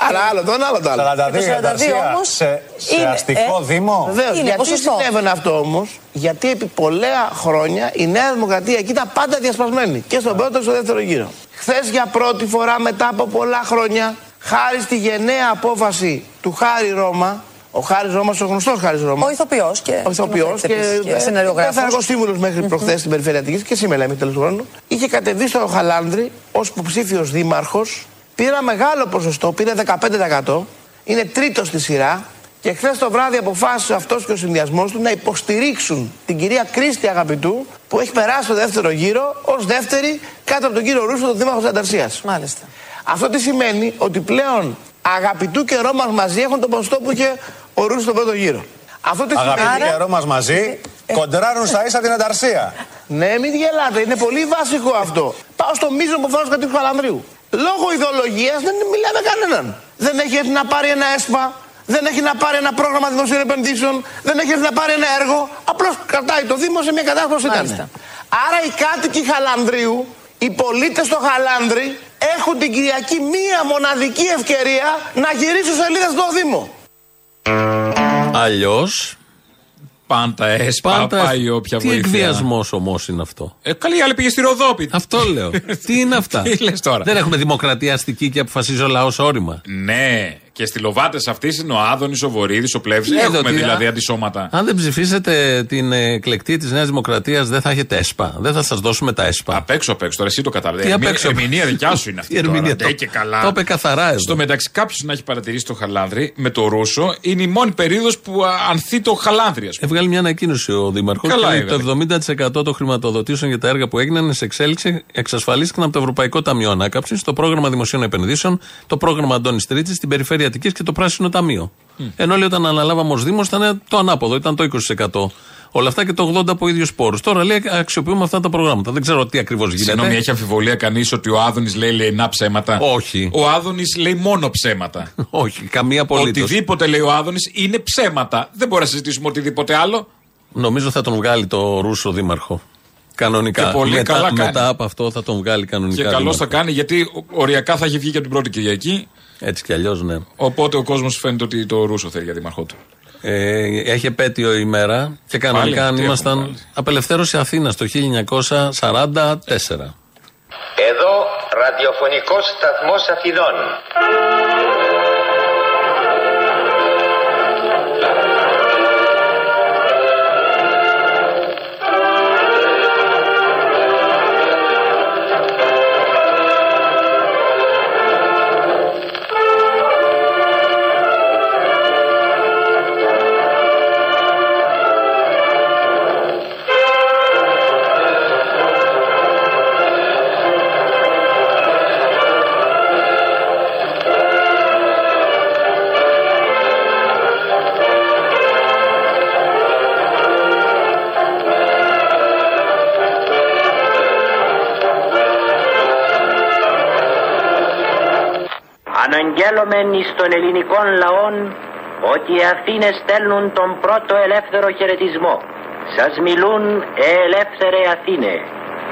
Άρα άλλο το ένα, άλλο το άλλο. 42 Και το 42 Ανταρσία όμως σε, σε είναι, αστικό ε, δήμο. Βεβαίως. Είναι Γιατί ποσοστό. συνέβαινε αυτό όμως, γιατί επί πολλά χρόνια η Νέα Δημοκρατία εκεί ήταν πάντα διασπασμένη. Και στον πρώτο και στο δεύτερο γύρο. Χθες για πρώτη φορά μετά από πολλά χρόνια, χάρη στη γενναία απόφαση του Χάρη Ρώμα, ο Χάρης Ρώμας, ο γνωστός Χάρης Ρώμας. ο ηθοποιός και Ο ηθοποιός και, και σεναριογράφος. Πέθανε σύμβουλος μέχρι προχθές στην Περιφερειατική και σήμερα είμαι τέλος του χρόνου. Είχε κατεβεί στο Χαλάνδρη ως υποψήφιος δήμαρχος. Πήρε ένα μεγάλο ποσοστό, πήρε 15%. Είναι τρίτος στη σειρά. Και χθες το βράδυ αποφάσισε αυτός και ο συνδυασμός του να υποστηρίξουν την κυρία Κρίστη Αγαπητού που έχει περάσει το δεύτερο γύρο ως δεύτερη κάτω από τον κύριο Ρούσο, τον δήμαρχο της Ανταρσίας. Μάλιστα. Αυτό τι σημαίνει; Ότι πλέον Αγαπητού και Ρώμας μαζί έχουν το ποσοστό που είχε ο Ρούσος στον πρώτο γύρο. Αυτό τι σημαίνει; Αγαπητοί καιρό μα μαζί, κοντράρουν στα ίσα την Ανταρσία. Ναι, μην γελάτε, είναι πολύ βασικό αυτό. Πάω στο μείζον που φάω κατοίκους Χαλανδρίου. Λόγω ιδεολογίας δεν μιλάμε κανέναν. Δεν έχει έρθει να πάρει ένα ΕΣΠΑ, δεν έχει να πάρει ένα πρόγραμμα δημοσίων επενδύσεων, δεν έχει έρθει να πάρει ένα έργο. Απλώς κρατάει το Δήμο σε μια κατάσταση που ήταν. Μάλιστα. Άρα οι κάτοικοι Χαλανδρίου, οι πολίτες στο Χαλάνδρι, έχουν την Κυριακή μία μοναδική ευκαιρία να γυρίσουν σελίδες στο Δήμο. Αλλιώς. Πάντα έσπα, πάει όποια Τι βοήθεια. εκβιασμός όμω είναι αυτό; Ε, καλή, η άλλη πήγε στη Ροδόπη. Αυτό λέω. Τι είναι αυτά; Τι λες τώρα; Δεν έχουμε δημοκρατία αστική και αποφασίζει ο λαός όρημα. Ναι, και στη Λοβάτες αυτής είναι ο Άδωνης, ο Βορύδης, ο Πλεύρης. Ναι, Έχουμε ότι, δηλαδή α- αντισώματα. Αν δεν ψηφίσετε την ε, εκλεκτή της Νέας Δημοκρατίας, δεν θα έχετε ΕΣΠΑ. Δεν θα σας δώσουμε τα ΕΣΠΑ. Απ' έξω, απ' έξω. Τώρα εσύ το Τι καταλαβαίνει. απ' έξω; Ερμηνεία δικιά σου είναι αυτή. Η ερμηνεία τώρα. το- Ναι, και καλά. το είπε καθαρά εδώ. Στο μεταξύ, κάποιος να έχει παρατηρήσει το Χαλάνδρη με το Ρούσο είναι η μόνη περίοδος που α, ανθεί το Χαλάνδρη, ας πούμε. Έβγαλε μια ανακοίνωση ο Δήμαρχο Καλά και λέει έβγαλε. το 70% των χρηματοδοτήσεων για τα έργα που έγιναν σε εξέλιξη εξασφαλίστηκαν από το Ευρωπαϊκό Ταμείο Ανάκαμψης, το πρόγραμμα Δημοσίων Επενδύσεων, το πρόγραμμα Αντώνης Τρίτη, την Περιφέρεια Αττικής και το Πράσινο Ταμείο. Ενώ λέει όταν αναλάβαμε ως Δήμος ήταν το ανάποδο, ήταν το 20%. Όλα αυτά και το 80% από ίδιους πόρους. Τώρα λέει αξιοποιούμε αυτά τα προγράμματα. Δεν ξέρω τι ακριβώς γίνεται. Συγγνώμη, έχει αμφιβολία κανείς ότι ο Άδωνης λέει λαϊνά ψέματα. Όχι. Ο Άδωνης λέει μόνο ψέματα. Όχι, καμία απολύτως. Οτιδήποτε λέει ο Άδωνης είναι ψέματα. Δεν μπορεί να συζητήσουμε οτιδήποτε άλλο. Νομίζω θα τον βγάλει το Ρούσο Δήμαρχο. Κανονικά. Και πολύ μετά, καλά κάνει. μετά από αυτό θα τον βγάλει κανονικά. Και καλώς Δήμαρχο. θα κάνει γιατί οριακά θα έχει βγει και από την πρώτη Κυριακή. Έτσι κι αλλιώς, ναι. Οπότε ο κόσμος φαίνεται ότι το Ρούσο θέλει για δήμαρχό του. Ε, έχει επέτειο ημέρα και κανονικά Πάλι, αν τι ήμασταν έχουμε πάλι. απελευθέρωση Αθήνα το 1944. Εδώ ραδιοφωνικός σταθμός Αθηνών. Αναγγέλωμεν εις των ελληνικών λαών ότι οι Αθήνες στέλνουν τον πρώτο ελεύθερο χαιρετισμό. Σας μιλούν ε ελεύθερε Αθήνε.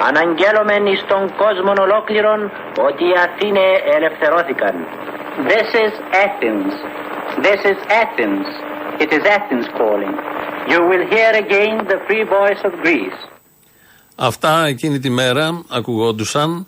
Αναγγέλωμεν εις τον κόσμο ολόκληρον ότι οι Αθήνε ελευθερώθηκαν. This is Athens. This is Athens. It is Athens calling. You will hear again the free voice of Greece. Αυτά εκείνη τη μέρα ακουγόντουσαν.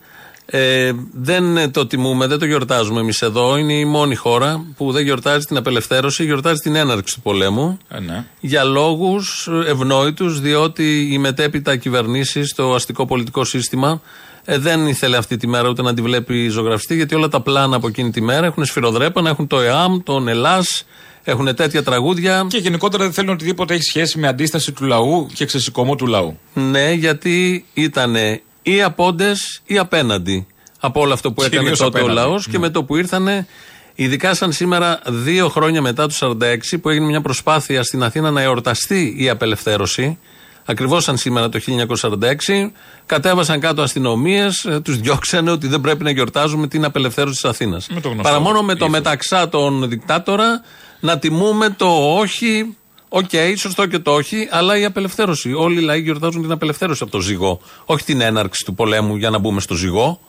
Ε, δεν το τιμούμε, δεν το γιορτάζουμε εμείς εδώ. Είναι η μόνη χώρα που δεν γιορτάζει την απελευθέρωση, γιορτάζει την έναρξη του πολέμου. Ε, ναι. Για λόγους ευνόητους, διότι οι μετέπειτα κυβερνήσει, το αστικό πολιτικό σύστημα, ε, δεν ήθελε αυτή τη μέρα ούτε να τη βλέπει ζωγραφιστή, γιατί όλα τα πλάνα από εκείνη τη μέρα έχουν σφυροδρέπανα, έχουν το ΕΑΜ, τον Ελλάς, έχουν τέτοια τραγούδια. Και γενικότερα δεν θέλουν οτιδήποτε έχει σχέση με αντίσταση του λαού και ξεσηκωμό του λαού. Ναι, γιατί ήταν ή απόντες ή απέναντι από όλο αυτό που έκανε Κυρίως τότε ο απέναντι, λαός ναι. και με το που ήρθανε. Ειδικά σαν σήμερα, δύο χρόνια μετά τους 46, που έγινε μια προσπάθεια στην Αθήνα να εορταστεί η απελευθέρωση, ακριβώς σαν σήμερα το 1946, κατέβασαν κάτω αστυνομίες, τους διώξανε ότι δεν πρέπει να γιορτάζουμε την απελευθέρωση της Αθήνας. Με το γνωστό Παρά μόνο με το ύφος. Μεταξά τον δικτάτορα να τιμούμε το όχι. Οκ, σωστό και το όχι, αλλά η απελευθέρωση. Όλοι οι λαοί γιορτάζουν την απελευθέρωση από το ζυγό. Όχι την έναρξη του πολέμου για να μπούμε στο ζυγό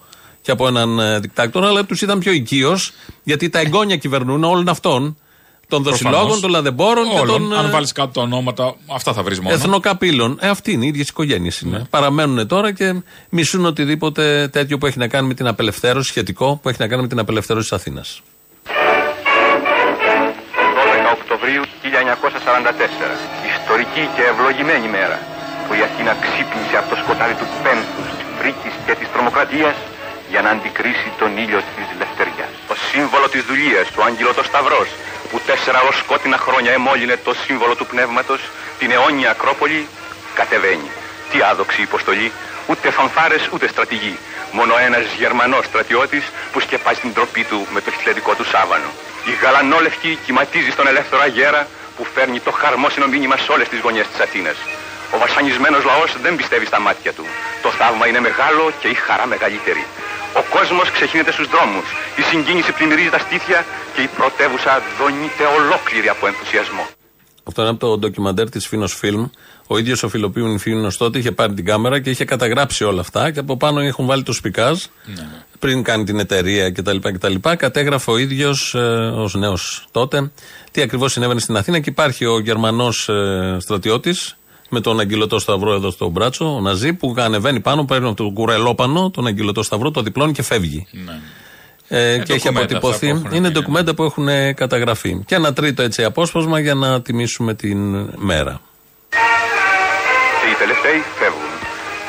και από έναν ε, δικτάτορα, αλλά τους είδαν πιο οικείο, γιατί τα εγγόνια κυβερνούν όλων αυτών. Των δοσιλόγων, Προφανώς. των λαδεμπόρων και Όλων. των Αν ε, βάλεις κάτω τα ονόματα, αυτά θα βρεις μόνο. εθνοκαπήλων. Ε, αυτοί είναι οι ίδιες οικογένειες είναι. Παραμένουν τώρα και μισούν οτιδήποτε τέτοιο που έχει να κάνει με την απελευθέρωση, σχετικό που έχει να κάνει με την απελευθέρωση της Αθήνας. 1944. Ιστορική και ευλογημένη μέρα που η Αθήνα ξύπνησε από το σκοτάδι του πένθους, της φρίκης και της τρομοκρατίας για να αντικρίσει τον ήλιο της λευτεριάς. Το σύμβολο της δουλείας, ο Αγγελωτός Σταυρός, που τέσσερα ως σκότεινα χρόνια εμόλυνε το σύμβολο του πνεύματος, την αιώνια Ακρόπολη, κατεβαίνει. Τι άδοξη υποστολή, ούτε φανφάρες ούτε στρατηγοί. Μόνο ένας Γερμανός στρατιώτης που σκεπάζει την τροπή του με το χιλιαδικό του σάβανο. Η γαλανόλευκη κυματίζει στον ελεύθερο αγέρα που φέρνει το χαρμόσυνο μήνυμα σε όλες τις γωνιές της Αθήνας. Ο βασανισμένος λαός δεν πιστεύει στα μάτια του. Το θαύμα είναι μεγάλο και η χαρά μεγαλύτερη. Ο κόσμος ξεχύνεται στους δρόμους. Η συγκίνηση πλημμυρίζει τα στήθια και η πρωτεύουσα δονείται ολόκληρη από ενθουσιασμό. Αυτό είναι από το ντοκιμαντέρ της Φίνος Φιλμ. Ο ίδιος ο Φιλοπίων Φίνος τότε είχε πάρει την κάμερα και είχε καταγράψει όλα αυτά και από πάνω έχουν βάλει το σπικάζ πριν κάνει την εταιρεία κτλ. κτλ. Κατέγραφε ο ίδιος ε, ως νέος τότε τι ακριβώς συνέβαινε στην Αθήνα και υπάρχει ο Γερμανός ε, στρατιώτης με τον αγγυλωτό σταυρό εδώ στο μπράτσο, ο Ναζί, που ανεβαίνει πάνω, παίρνει από τον κουρελόπανο τον αγγυλωτό σταυρό, το διπλώνει και φεύγει. Ε, και έχει ντοκουμέντα αποτυπωθεί. αυτά που έχουν Είναι βγει, ντοκουμέντα που έχουν ε, καταγραφεί. Και ένα τρίτο έτσι απόσπασμα για να τιμήσουμε την μέρα. Και οι τελευταίοι φεύγουν.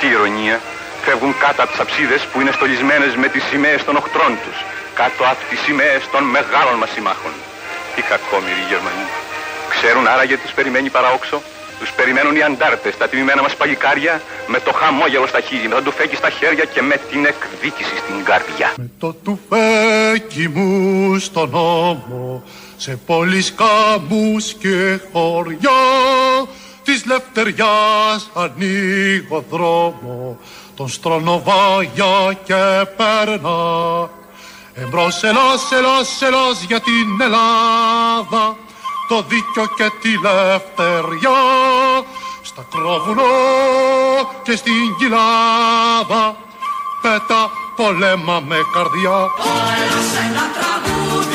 Τι ηρωνία. Φεύγουν κάτω από τις αψίδες που είναι στολισμένες με τις σημαίες των οχτρών τους. Κάτω από τις σημαίες των μεγάλων μας συμμάχων. Τι κακόμοιροι οι Γερμανοί. Ξέρουν άραγε τους περιμένει παραόξο. Τους περιμένουν οι αντάρτες, τα τιμημένα μας παλικάρια, με το χαμόγελο στα χείλη, με το τουφέκι στα χέρια και με την εκδίκηση στην καρδιά. Το τουφέκι μου στον ώμο σε πόλεις κάμπους και χωριά της λευτεριάς ανοίγω δρόμο τον στρονοβάγια και περνά Εμπρός ελάς, ελάς, ελάς για την Ελλάδα το δίκιο και τη λευτεριά. Στα κρόβουνο και στην κοιλάδα πέτα πολέμα με καρδιά. Ένα τραγούδι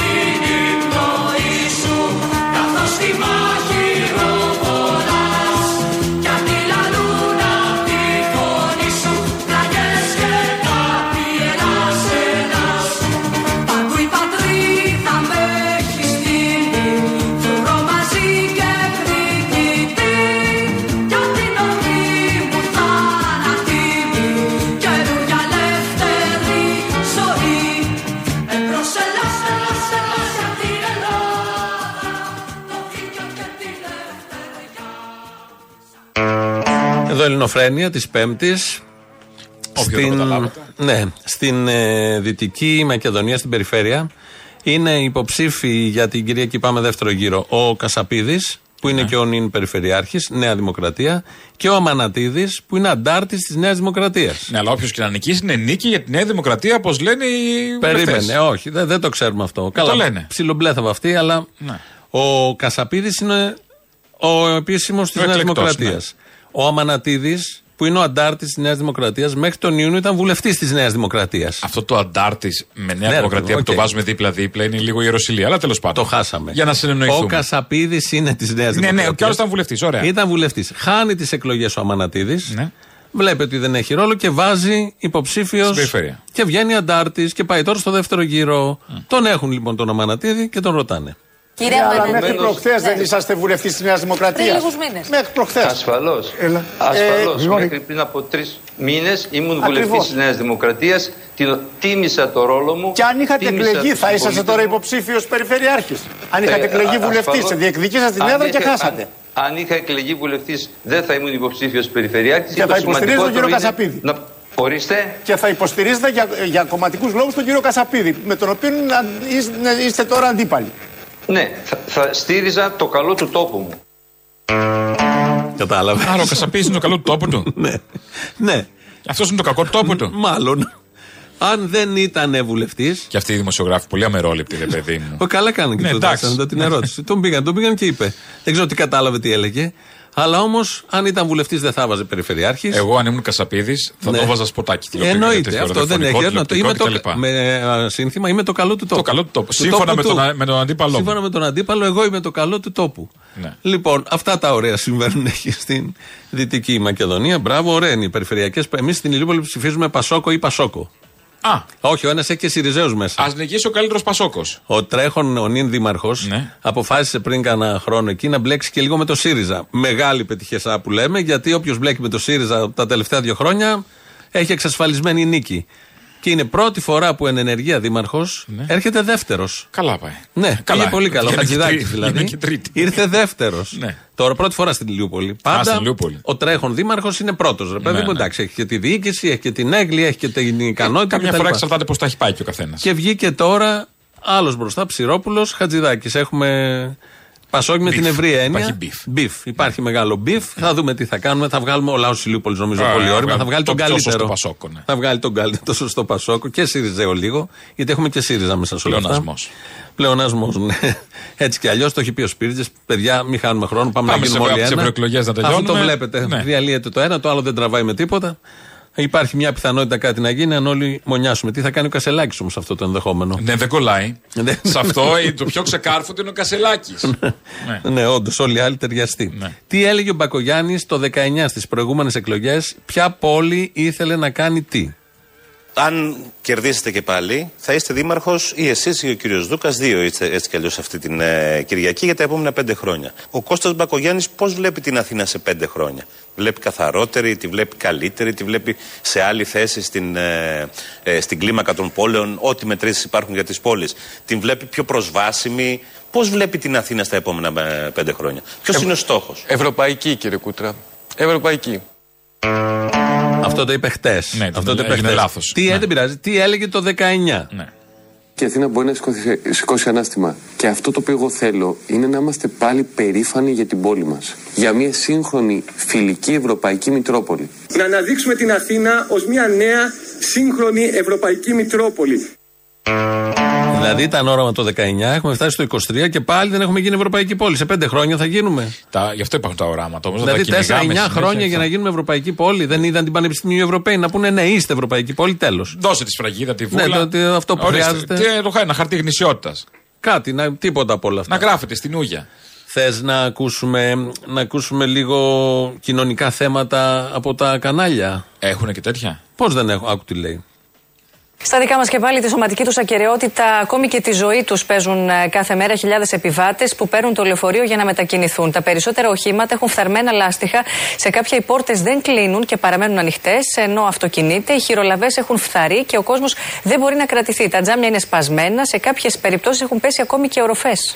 Εδώ Ελληνοφρένεια της Πέμπτης. Όποιο το καταλάβατε. ναι, στην ε, Δυτική Μακεδονία, στην περιφέρεια, είναι υποψήφοι για την Κυριακή Πάμε δεύτερο γύρο ο Κασαπίδης που είναι και ο νυν Περιφερειάρχης, Νέα Δημοκρατία, και ο Αμανατίδη, που είναι αντάρτης της Νέας Δημοκρατίας. Ναι, αλλά όποιος και να νικήσει είναι νίκη για τη Νέα Δημοκρατία, όπως λένε οι Περίμενε, βουλευτές. όχι, δεν, δεν το ξέρουμε αυτό. Καλά, λένε. Ψιλομπλέθαβα αυτή, αλλά Ναι. ο Κασαπίδης είναι ο επίσημος της Ο Νέας εκλεκτός, Δημοκρατίας. ναι. Ο Αμανατίδης, που είναι ο αντάρτης της Νέας Δημοκρατίας, μέχρι τον Ιούνιο ήταν βουλευτής της Νέας Δημοκρατίας. Αυτό το αντάρτης με Νέα Ναι, ρε, Δημοκρατία που οκ. το βάζουμε δίπλα-δίπλα είναι λίγο ιεροσυλία. Αλλά τέλος πάντων. Το χάσαμε. Για να συνεννοηθούμε. Ο Κασαπίδης είναι της Νέας Ναι, Δημοκρατία. ναι, ο κι άλλος ήταν βουλευτής. Ωραία. Ήταν βουλευτής. Χάνει τις εκλογές ο Αμανατίδης. Ναι. Βλέπει ότι δεν έχει ρόλο και βάζει υποψήφιος. Στην περιφέρεια. Και βγαίνει αντάρτης και πάει τώρα στο δεύτερο γύρο. Τον έχουν λοιπόν τον Αμανατίδη και τον ρωτάνε. Κύριε αλλά Αμανατίδη. μέχρι προχθές Ναι. δεν είσαστε βουλευτής της Νέας Δημοκρατίας. Πριν λίγους μήνες. Μέχρι προχθές. Ασφαλώς. Έλα. Ασφαλώς. Ε, Μέχρι πριν από τρεις μήνες ήμουν Ακριβώς. βουλευτής της Νέας Δημοκρατίας. Τίμησα το ρόλο μου. Και αν είχατε τίμησα εκλεγεί, τους θα είσαστε συμπολίτες τώρα μου. υποψήφιος περιφερειάρχης. Αν είχατε Ε, εκλεγεί α- βουλευτής, ασφαλώς. διεκδικήσατε την Αν έδρα και είχα- χάσατε. Αν, αν είχα εκλεγεί βουλευτής, δεν θα ήμουν υποψήφιος περιφερειάρχης. Και θα υποστηρίζω τον κύριο Κασαπίδη. Να... Ορίστε. Και θα υποστηρίζετε για, για κομματικούς λόγους τον κύριο Κασαπίδη, με τον οποίο να- είστε- είστε τώρα αντίπαλοι. Ναι, θα, θα στήριζα το καλό του τόπου μου. Κατάλαβες. Άρα ο Κασαπίδη είναι το καλό του τόπου του; ναι. ναι. Αυτός είναι το κακό του τόπου του; Μάλλον. Αν δεν ήταν βουλευτή. Και αυτοί οι δημοσιογράφοι πολύ αμερόληπτοι, ρε παιδί μου. Ο καλά κάνανε και Ναι, το εντάξει. δάξανε την ερώτηση. τον πήγαν, τον πήγαν και είπε. Δεν ξέρω τι κατάλαβε τι έλεγε. Αλλά όμως, αν ήταν βουλευτής, δεν θα βάζε περιφερειάρχης. Εγώ αν ήμουν Κασαπίδης θα Ναι. το βάζα σποτάκι. τηλεοπτικό, Εννοείται. τέτοιο Αυτό δεν έχει. ραδιοφωνικό, έρευνα. Το, είμαι τηλεοπτικό το, κτλ. με α, σύνθημα είμαι το καλό του τόπου. Το καλό του τόπου. Σύμφωνα τόπου με τον, του. α- με τον αντίπαλό μου. Σύμφωνα με τον αντίπαλο, εγώ είμαι το καλό του τόπου. Ναι. Λοιπόν, αυτά τα ωραία συμβαίνουν εκεί στην Δυτική Μακεδονία. Μπράβο, ωραία είναι οι περιφερειακές. Εμείς στην Ηλιούπολη ψηφίζουμε Πασόκο ή Πασόκο. Α, Όχι, ο ένας έχει και Σιριζέους μέσα. ας νικήσει ο καλύτερος Πασόκος. Ο τρέχον ο νυν δήμαρχος Ναι. αποφάσισε πριν κάνα χρόνο εκεί να μπλέξει και λίγο με το ΣΥΡΙΖΑ. Μεγάλη πετυχεσά που λέμε, γιατί όποιος μπλέκει με το ΣΥΡΙΖΑ τα τελευταία δύο χρόνια έχει εξασφαλισμένη νίκη. Και είναι πρώτη φορά που εν ενεργεία δήμαρχος έρχεται δεύτερος. Καλά πάει. Ναι, Καλά. πήγε πολύ καλό. Βγαίνει και Χατζηδάκη τρίτη. δηλαδή. Βγαίνει και τρίτη. Ήρθε δεύτερος. Ναι. Τώρα πρώτη φορά στην Ηλιούπολη. Πάντα στην Ηλιούπολη. ο τρέχον δήμαρχος είναι πρώτος. Ρε παιδί Ναι, μου, ναι. εντάξει, έχει και τη διοίκηση, έχει και την έγκλη, έχει και την ικανότητα. Καμιά κτλ. φορά εξαρτάται πώς τα έχει πάει και ο καθένας. Και βγήκε τώρα άλλος μπροστά, Ψηρόπουλος, Χατζηδάκης. Έχουμε Πασόκι με Beef. την ευρία έννοια. Υπάρχει beef. Beef. Υπάρχει μεγάλο beef. Θα δούμε τι θα κάνουμε. Θα βγάλουμε ο λαό τη Ηλιούπολη, νομίζω, Α, πολύ θα όρημα. βγάλουμε Θα βγάλει το τον πιο σωστό καλύτερο. Πασόκο, ναι. Θα βγάλει τον καλύτερο, το σωστό Πασόκο και ΣΥΡΙΖΑ λίγο. Γιατί έχουμε και ΣΥΡΙΖΑ μέσα σε όλα αυτά. Πλεονασμός. Πλεονασμός, ναι. Έτσι κι αλλιώς το έχει πει ο Σπίριτζε. Παιδιά, μην χάνουμε χρόνο. Πάμε, Πάμε να σε γίνουμε όλοι τις ένα. ευρωεκλογές να Αφού τελειώνουμε. το βλέπετε, Ναι. διαλύεται το ένα, το άλλο δεν τραβάει με τίποτα. Υπάρχει μια πιθανότητα κάτι να γίνει αν όλοι μονιάσουμε. Τι θα κάνει ο Κασελάκης όμως αυτό το ενδεχόμενο; Ναι, δεν κολλάει. Ναι. σε αυτό ε, το πιο ξεκάρφωτο είναι ο Κασελάκης. ναι. Ναι, όντως, όλοι οι άλλοι ταιριαστοί. Ναι. Τι έλεγε ο Μπακογιάννης το 19 στις προηγούμενες εκλογές, ποια πόλη ήθελε να κάνει τι; Αν κερδίσετε και πάλι, θα είστε δήμαρχος ή εσείς ή ο κύριος Δούκας, δύο είστε έτσι κι αλλιώς αυτή την ε, Κυριακή για τα επόμενα πέντε χρόνια. Ο Κώστας Μπακογιάννης πώς βλέπει την Αθήνα σε πέντε χρόνια; Βλέπει καθαρότερη, τη βλέπει καλύτερη, τη βλέπει σε άλλη θέση στην, ε, ε, στην κλίμακα των πόλεων, ό,τι μετρήσεις υπάρχουν για τις πόλεις. Την βλέπει πιο προσβάσιμη. Πώς βλέπει την Αθήνα στα επόμενα ε, πέντε χρόνια; Ποιος είναι ο στόχος; Ευρωπαϊκή, κύριε Κούτρα. Ευρωπαϊκή. Αυτό το είπε χτες. Ναι, Αυτό το το είπε έγινε χτες. λάθος. Τι, Ναι. ε, δεν πειράζει. Τι έλεγε το 19. Ναι. Και η Αθήνα μπορεί να σηκώσει, σηκώσει ανάστημα. Και αυτό το οποίο εγώ θέλω είναι να είμαστε πάλι περήφανοι για την πόλη μας. Για μια σύγχρονη φιλική ευρωπαϊκή Μητρόπολη. να αναδείξουμε την Αθήνα ως μια νέα σύγχρονη ευρωπαϊκή Μητρόπολη. Δηλαδή ήταν όραμα το 19, έχουμε φτάσει στο 23 και πάλι δεν έχουμε γίνει Ευρωπαϊκή πόλη. Σε πέντε χρόνια θα γίνουμε. Τα, γι' αυτό υπάρχουν τα οράματα όμως. Δηλαδή 4-9 χρόνια για να γίνουμε Ευρωπαϊκή πόλη. Δεν είδαν την Πανεπιστημίου Ευρωπαίοι να πούνε ναι, είστε Ευρωπαϊκή πόλη, τέλος. Δώσε τη σφραγίδα, τη βούλα. Ναι, το- το- αυτό που Ορίστε. χρειάζεται. Τι, το χάρη, ένα χαρτί γνησιότητας. Κάτι, να, τίποτα από όλα αυτά. Να γράφεται στην ούγια. Θες να ακούσουμε, να ακούσουμε λίγο κοινωνικά θέματα από τα κανάλια; Έχουν και τέτοια; Πώς δεν έχω, άκου τι λέει. Στα δικά μας και πάλι τη σωματική τους ακαιρεότητα, ακόμη και τη ζωή τους παίζουν ε, κάθε μέρα χιλιάδες επιβάτες που παίρνουν το λεωφορείο για να μετακινηθούν. Τα περισσότερα οχήματα έχουν φθαρμένα λάστιχα. Σε κάποια οι πόρτες δεν κλείνουν και παραμένουν ανοιχτές, ενώ αυτοκινείται, οι χειρολαβές έχουν φθαρεί και ο κόσμος δεν μπορεί να κρατηθεί. Τα τζάμια είναι σπασμένα, σε κάποιες περιπτώσεις έχουν πέσει ακόμη και οροφές.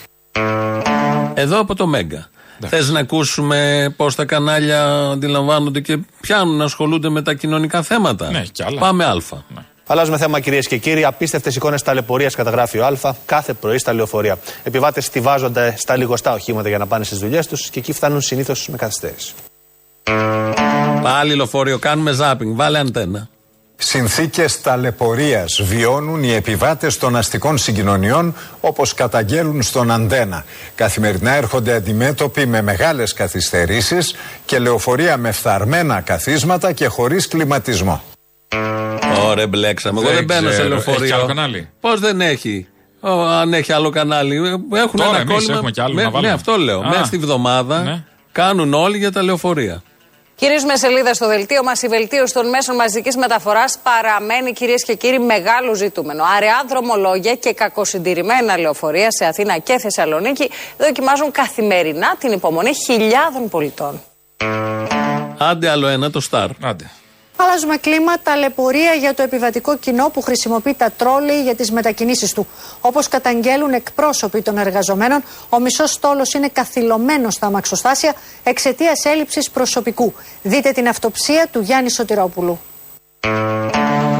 Εδώ από το Μέγκα. Θες να ακούσουμε πώς τα κανάλια αντιλαμβάνονται και πιάνουν να ασχολούνται με τα κοινωνικά θέματα. Ναι, κι άλλα. Πάμε Α. Αλλάζουμε θέμα, κυρίες και κύριοι. Απίστευτες εικόνες ταλαιπωρίας καταγράφει ο Α κάθε πρωί στα λεωφορεία. Επιβάτες στηβάζονται στα λιγοστά οχήματα για να πάνε στις δουλειές τους και εκεί φτάνουν συνήθως με καθυστέρηση. Πάλι λεωφορείο, κάνουμε ζάπινγκ. Βάλε αντένα. Συνθήκες ταλαιπωρίας βιώνουν οι επιβάτες των αστικών συγκοινωνιών όπως καταγγέλουν στον Αντένα. Καθημερινά έρχονται αντιμέτωποι με μεγάλες καθυστερήσεις και λεωφορεία με φθαρμένα καθίσματα και χωρίς κλιματισμό. Ωραία, μπλέξαμε. Εγώ Δεν δεν μπαίνω σε ξέρω. λεωφορείο. Έχεις άλλο κανάλι; Πώς δεν έχει; Ω, αν έχει άλλο κανάλι. Έχουν Τώρα ένα εμείς κόλλημα. έχουμε κι άλλο με, να βάλουμε. ναι, αυτό λέω. Α. Μέσα στη βδομάδα Ναι. κάνουν όλοι για τα λεωφορεία. Κυρίως με σελίδα στο δελτίο μας η βελτίωση των μέσων μαζικής μεταφοράς παραμένει κυρίες και κύριοι μεγάλο ζητούμενο. Αραιά δρομολόγια και κακοσυντηρημένα λεωφορεία σε Αθήνα και Θεσσαλονίκη δοκιμάζουν καθημερινά την υπομονή χιλιάδων πολιτών. Άντε άλλο ένα, το Star. Άντε. Αλλάζουμε κλίμα, ταλαιπωρία για το επιβατικό κοινό που χρησιμοποιεί τα τρόλεϊ για τις μετακινήσεις του. Όπως καταγγέλουν εκπρόσωποι των εργαζομένων, ο μισός στόλος είναι καθυλωμένος στα αμαξοστάσια εξαιτίας έλλειψης προσωπικού. Δείτε την αυτοψία του Γιάννη Σωτηρόπουλου.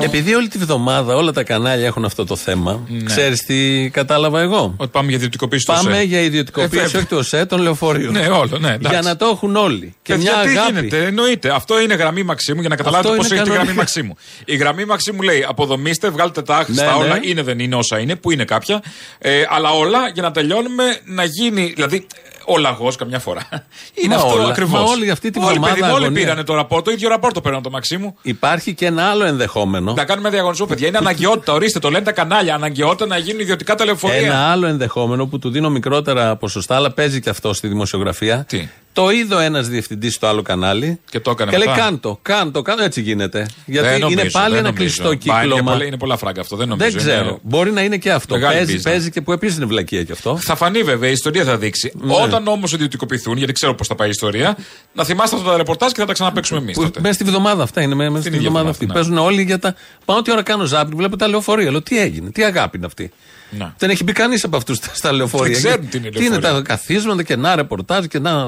Επειδή όλη τη βδομάδα όλα τα κανάλια έχουν αυτό το θέμα, Ναι. ξέρεις τι κατάλαβα εγώ; Ότι πάμε για ιδιωτικοποίηση του Πάμε ΟΣΕ. για ιδιωτικοποίηση, Ε, όχι του ΟΣΕ, των λεωφορείων. Ναι, όλο, ναι, εντάξει. Για να το έχουν όλοι. Και Παιδιά, μια τι αγάπη. γίνεται, εννοείται. Αυτό είναι γραμμή Μαξίμου για να καταλάβετε Αυτό πώ είναι έχει τη γραμμή κανονικά. Μαξίμου. Η γραμμή Μαξίμου λέει: Αποδομήστε, βγάλτε τα άχρηστα Ναι, ναι. όλα. Είναι δεν είναι όσα είναι, που είναι κάποια. Ε, αλλά όλα για να τελειώνουμε να γίνει. Δηλαδή, ο λαγός καμιά φορά. Είναι Μα αυτό όλα, ακριβώς. μα όλοι αυτή τη όλοι, βδομάδα παιδί μου, όλοι αγωνία. πήρανε το ραπόρτο, το ίδιο ραπόρτο παίρνουν το Μαξίμου. Υπάρχει και ένα άλλο ενδεχόμενο. Να κάνουμε διαγωνισμό, παιδιά. Είναι αναγκαιότητα. Ορίστε, το λένε τα κανάλια. Αναγκαιότητα να γίνουν ιδιωτικά τα λεωφορεία. Ένα άλλο ενδεχόμενο που του δίνω μικρότερα ποσοστά, αλλά παίζει και αυτό στη δημοσιογραφία. Τι; Το είδε ένας διευθυντής στο άλλο κανάλι. Και το έκανε Και λέει: μετά. Κάντο, κάντο, κάντο. Έτσι γίνεται. Γιατί Δεν νομίζω, είναι πάλι δεν ένα νομίζω. κλειστό Μα Είναι κύκλωμα. πολλά, είναι πολλά φράγκα αυτό. Δεν νομίζω. Δεν ξέρω. Είναι- Μπορεί να είναι και αυτό. Μεγάλη Παίζει, μπίζνα. παίζει και που επίσης είναι βλακεία κι αυτό. Θα φανεί βέβαια, η ιστορία θα δείξει. Ναι. Όταν όμως ιδιωτικοποιηθούν, γιατί ξέρω πώς θα πάει η ιστορία, να θυμάστε αυτά τα ρεπορτάζ και θα τα ξαναπέξουμε εμείς τότε. Μέσα στη βδομάδα αυτά είναι. Μέσα στη ίδια βδομάδα εβδομάδα, αυτή. ναι. Παίζουν όλοι για τα. Πάω ό,τι ώρα κάνω ζάπινγκ, βλέπω τα λεωφορεία. Λέω τι έγινε, τι αγάπη είναι αυτή. Να. Δεν έχει μπει κανείς από αυτούς στα λεωφορεία. Δεν ξέρουν τι είναι Τι είναι λεωφορεία. τα καθίσματα και να ρεπορτάζ και να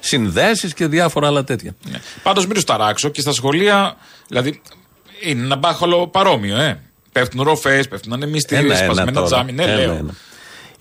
συνδέσεις και διάφορα άλλα τέτοια. Πάντως μην τους ταράξω και στα σχολεία, δηλαδή είναι ένα μπάχαλο παρόμοιο, ε. Πέφτουν ροφές, πέφτουν ανεμιστήρε, Ένα-ένα σπασμένα τώρα. τζάμι. Ναι, Ένα-ένα. λέω.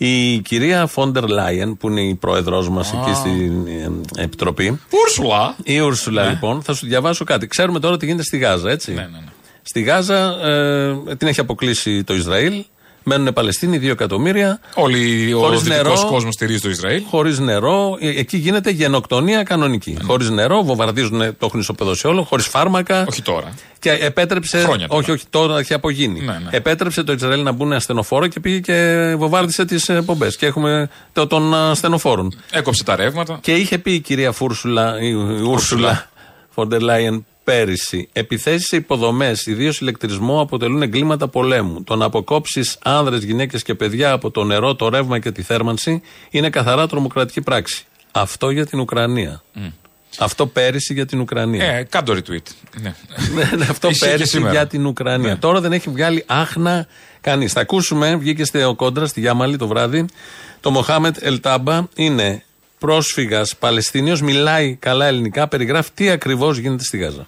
Η κυρία Φόντερ Λάιεν, που είναι η πρόεδρός μας εκεί στην ε, επιτροπή. Ούρσουλα. Η Ούρσουλα, Ναι. λοιπόν, θα σου διαβάσω κάτι. Ξέρουμε τώρα τι γίνεται στη Γάζα, έτσι. Ναι, ναι, ναι. Στη Γάζα ε, την έχει αποκλείσει το Ισραήλ. Μένουν Παλαιστίνοι 2 εκατομμύρια. Όλοι ο Χωρίς δυτικός νερό. κόσμος στηρίζει το Ισραήλ. Χωρίς νερό. Ε, Εκεί γίνεται γενοκτονία κανονική. Ναι. Χωρίς νερό, βομβαρδίζουν, το έχουν ισοπεδώσει όλο. Χωρίς φάρμακα. Όχι τώρα. Και επέτρεψε. Χρόνια τώρα. όχι, όχι, τώρα έχει απογίνει. Ναι, ναι. Επέτρεψε το Ισραήλ να μπουν ασθενοφόρο και πήγε και βομβάρδισε τις πομπές. Και έχουμε το, των ασθενοφόρων. Έκοψε τα ρεύματα. Και είχε πει η κυρία Φούρσουλα, η, η Ούρσουλα Φοντερ Λάιεν πέρυσι, επιθέσεις σε υποδομές, ιδίως ηλεκτρισμό, αποτελούν εγκλήματα πολέμου. Το να αποκόψεις άνδρες, γυναίκες και παιδιά από το νερό, το ρεύμα και τη θέρμανση είναι καθαρά τρομοκρατική πράξη. Αυτό για την Ουκρανία. Αυτό πέρυσι για την Ουκρανία. Ε, κάντο retweet. Ναι. Ναι, ναι, αυτό Ισχύει και πέρυσι σήμερα. για την Ουκρανία. Τώρα δεν έχει βγάλει άχνα κανείς. Θα ακούσουμε, βγήκε στο κόντρα στη Γιάμαλη το βράδυ. Το Μοχάμετ Ελτάμπα είναι πρόσφυγας Παλαιστίνιος, μιλάει καλά ελληνικά, περιγράφει τι ακριβώς γίνεται στη Γάζα.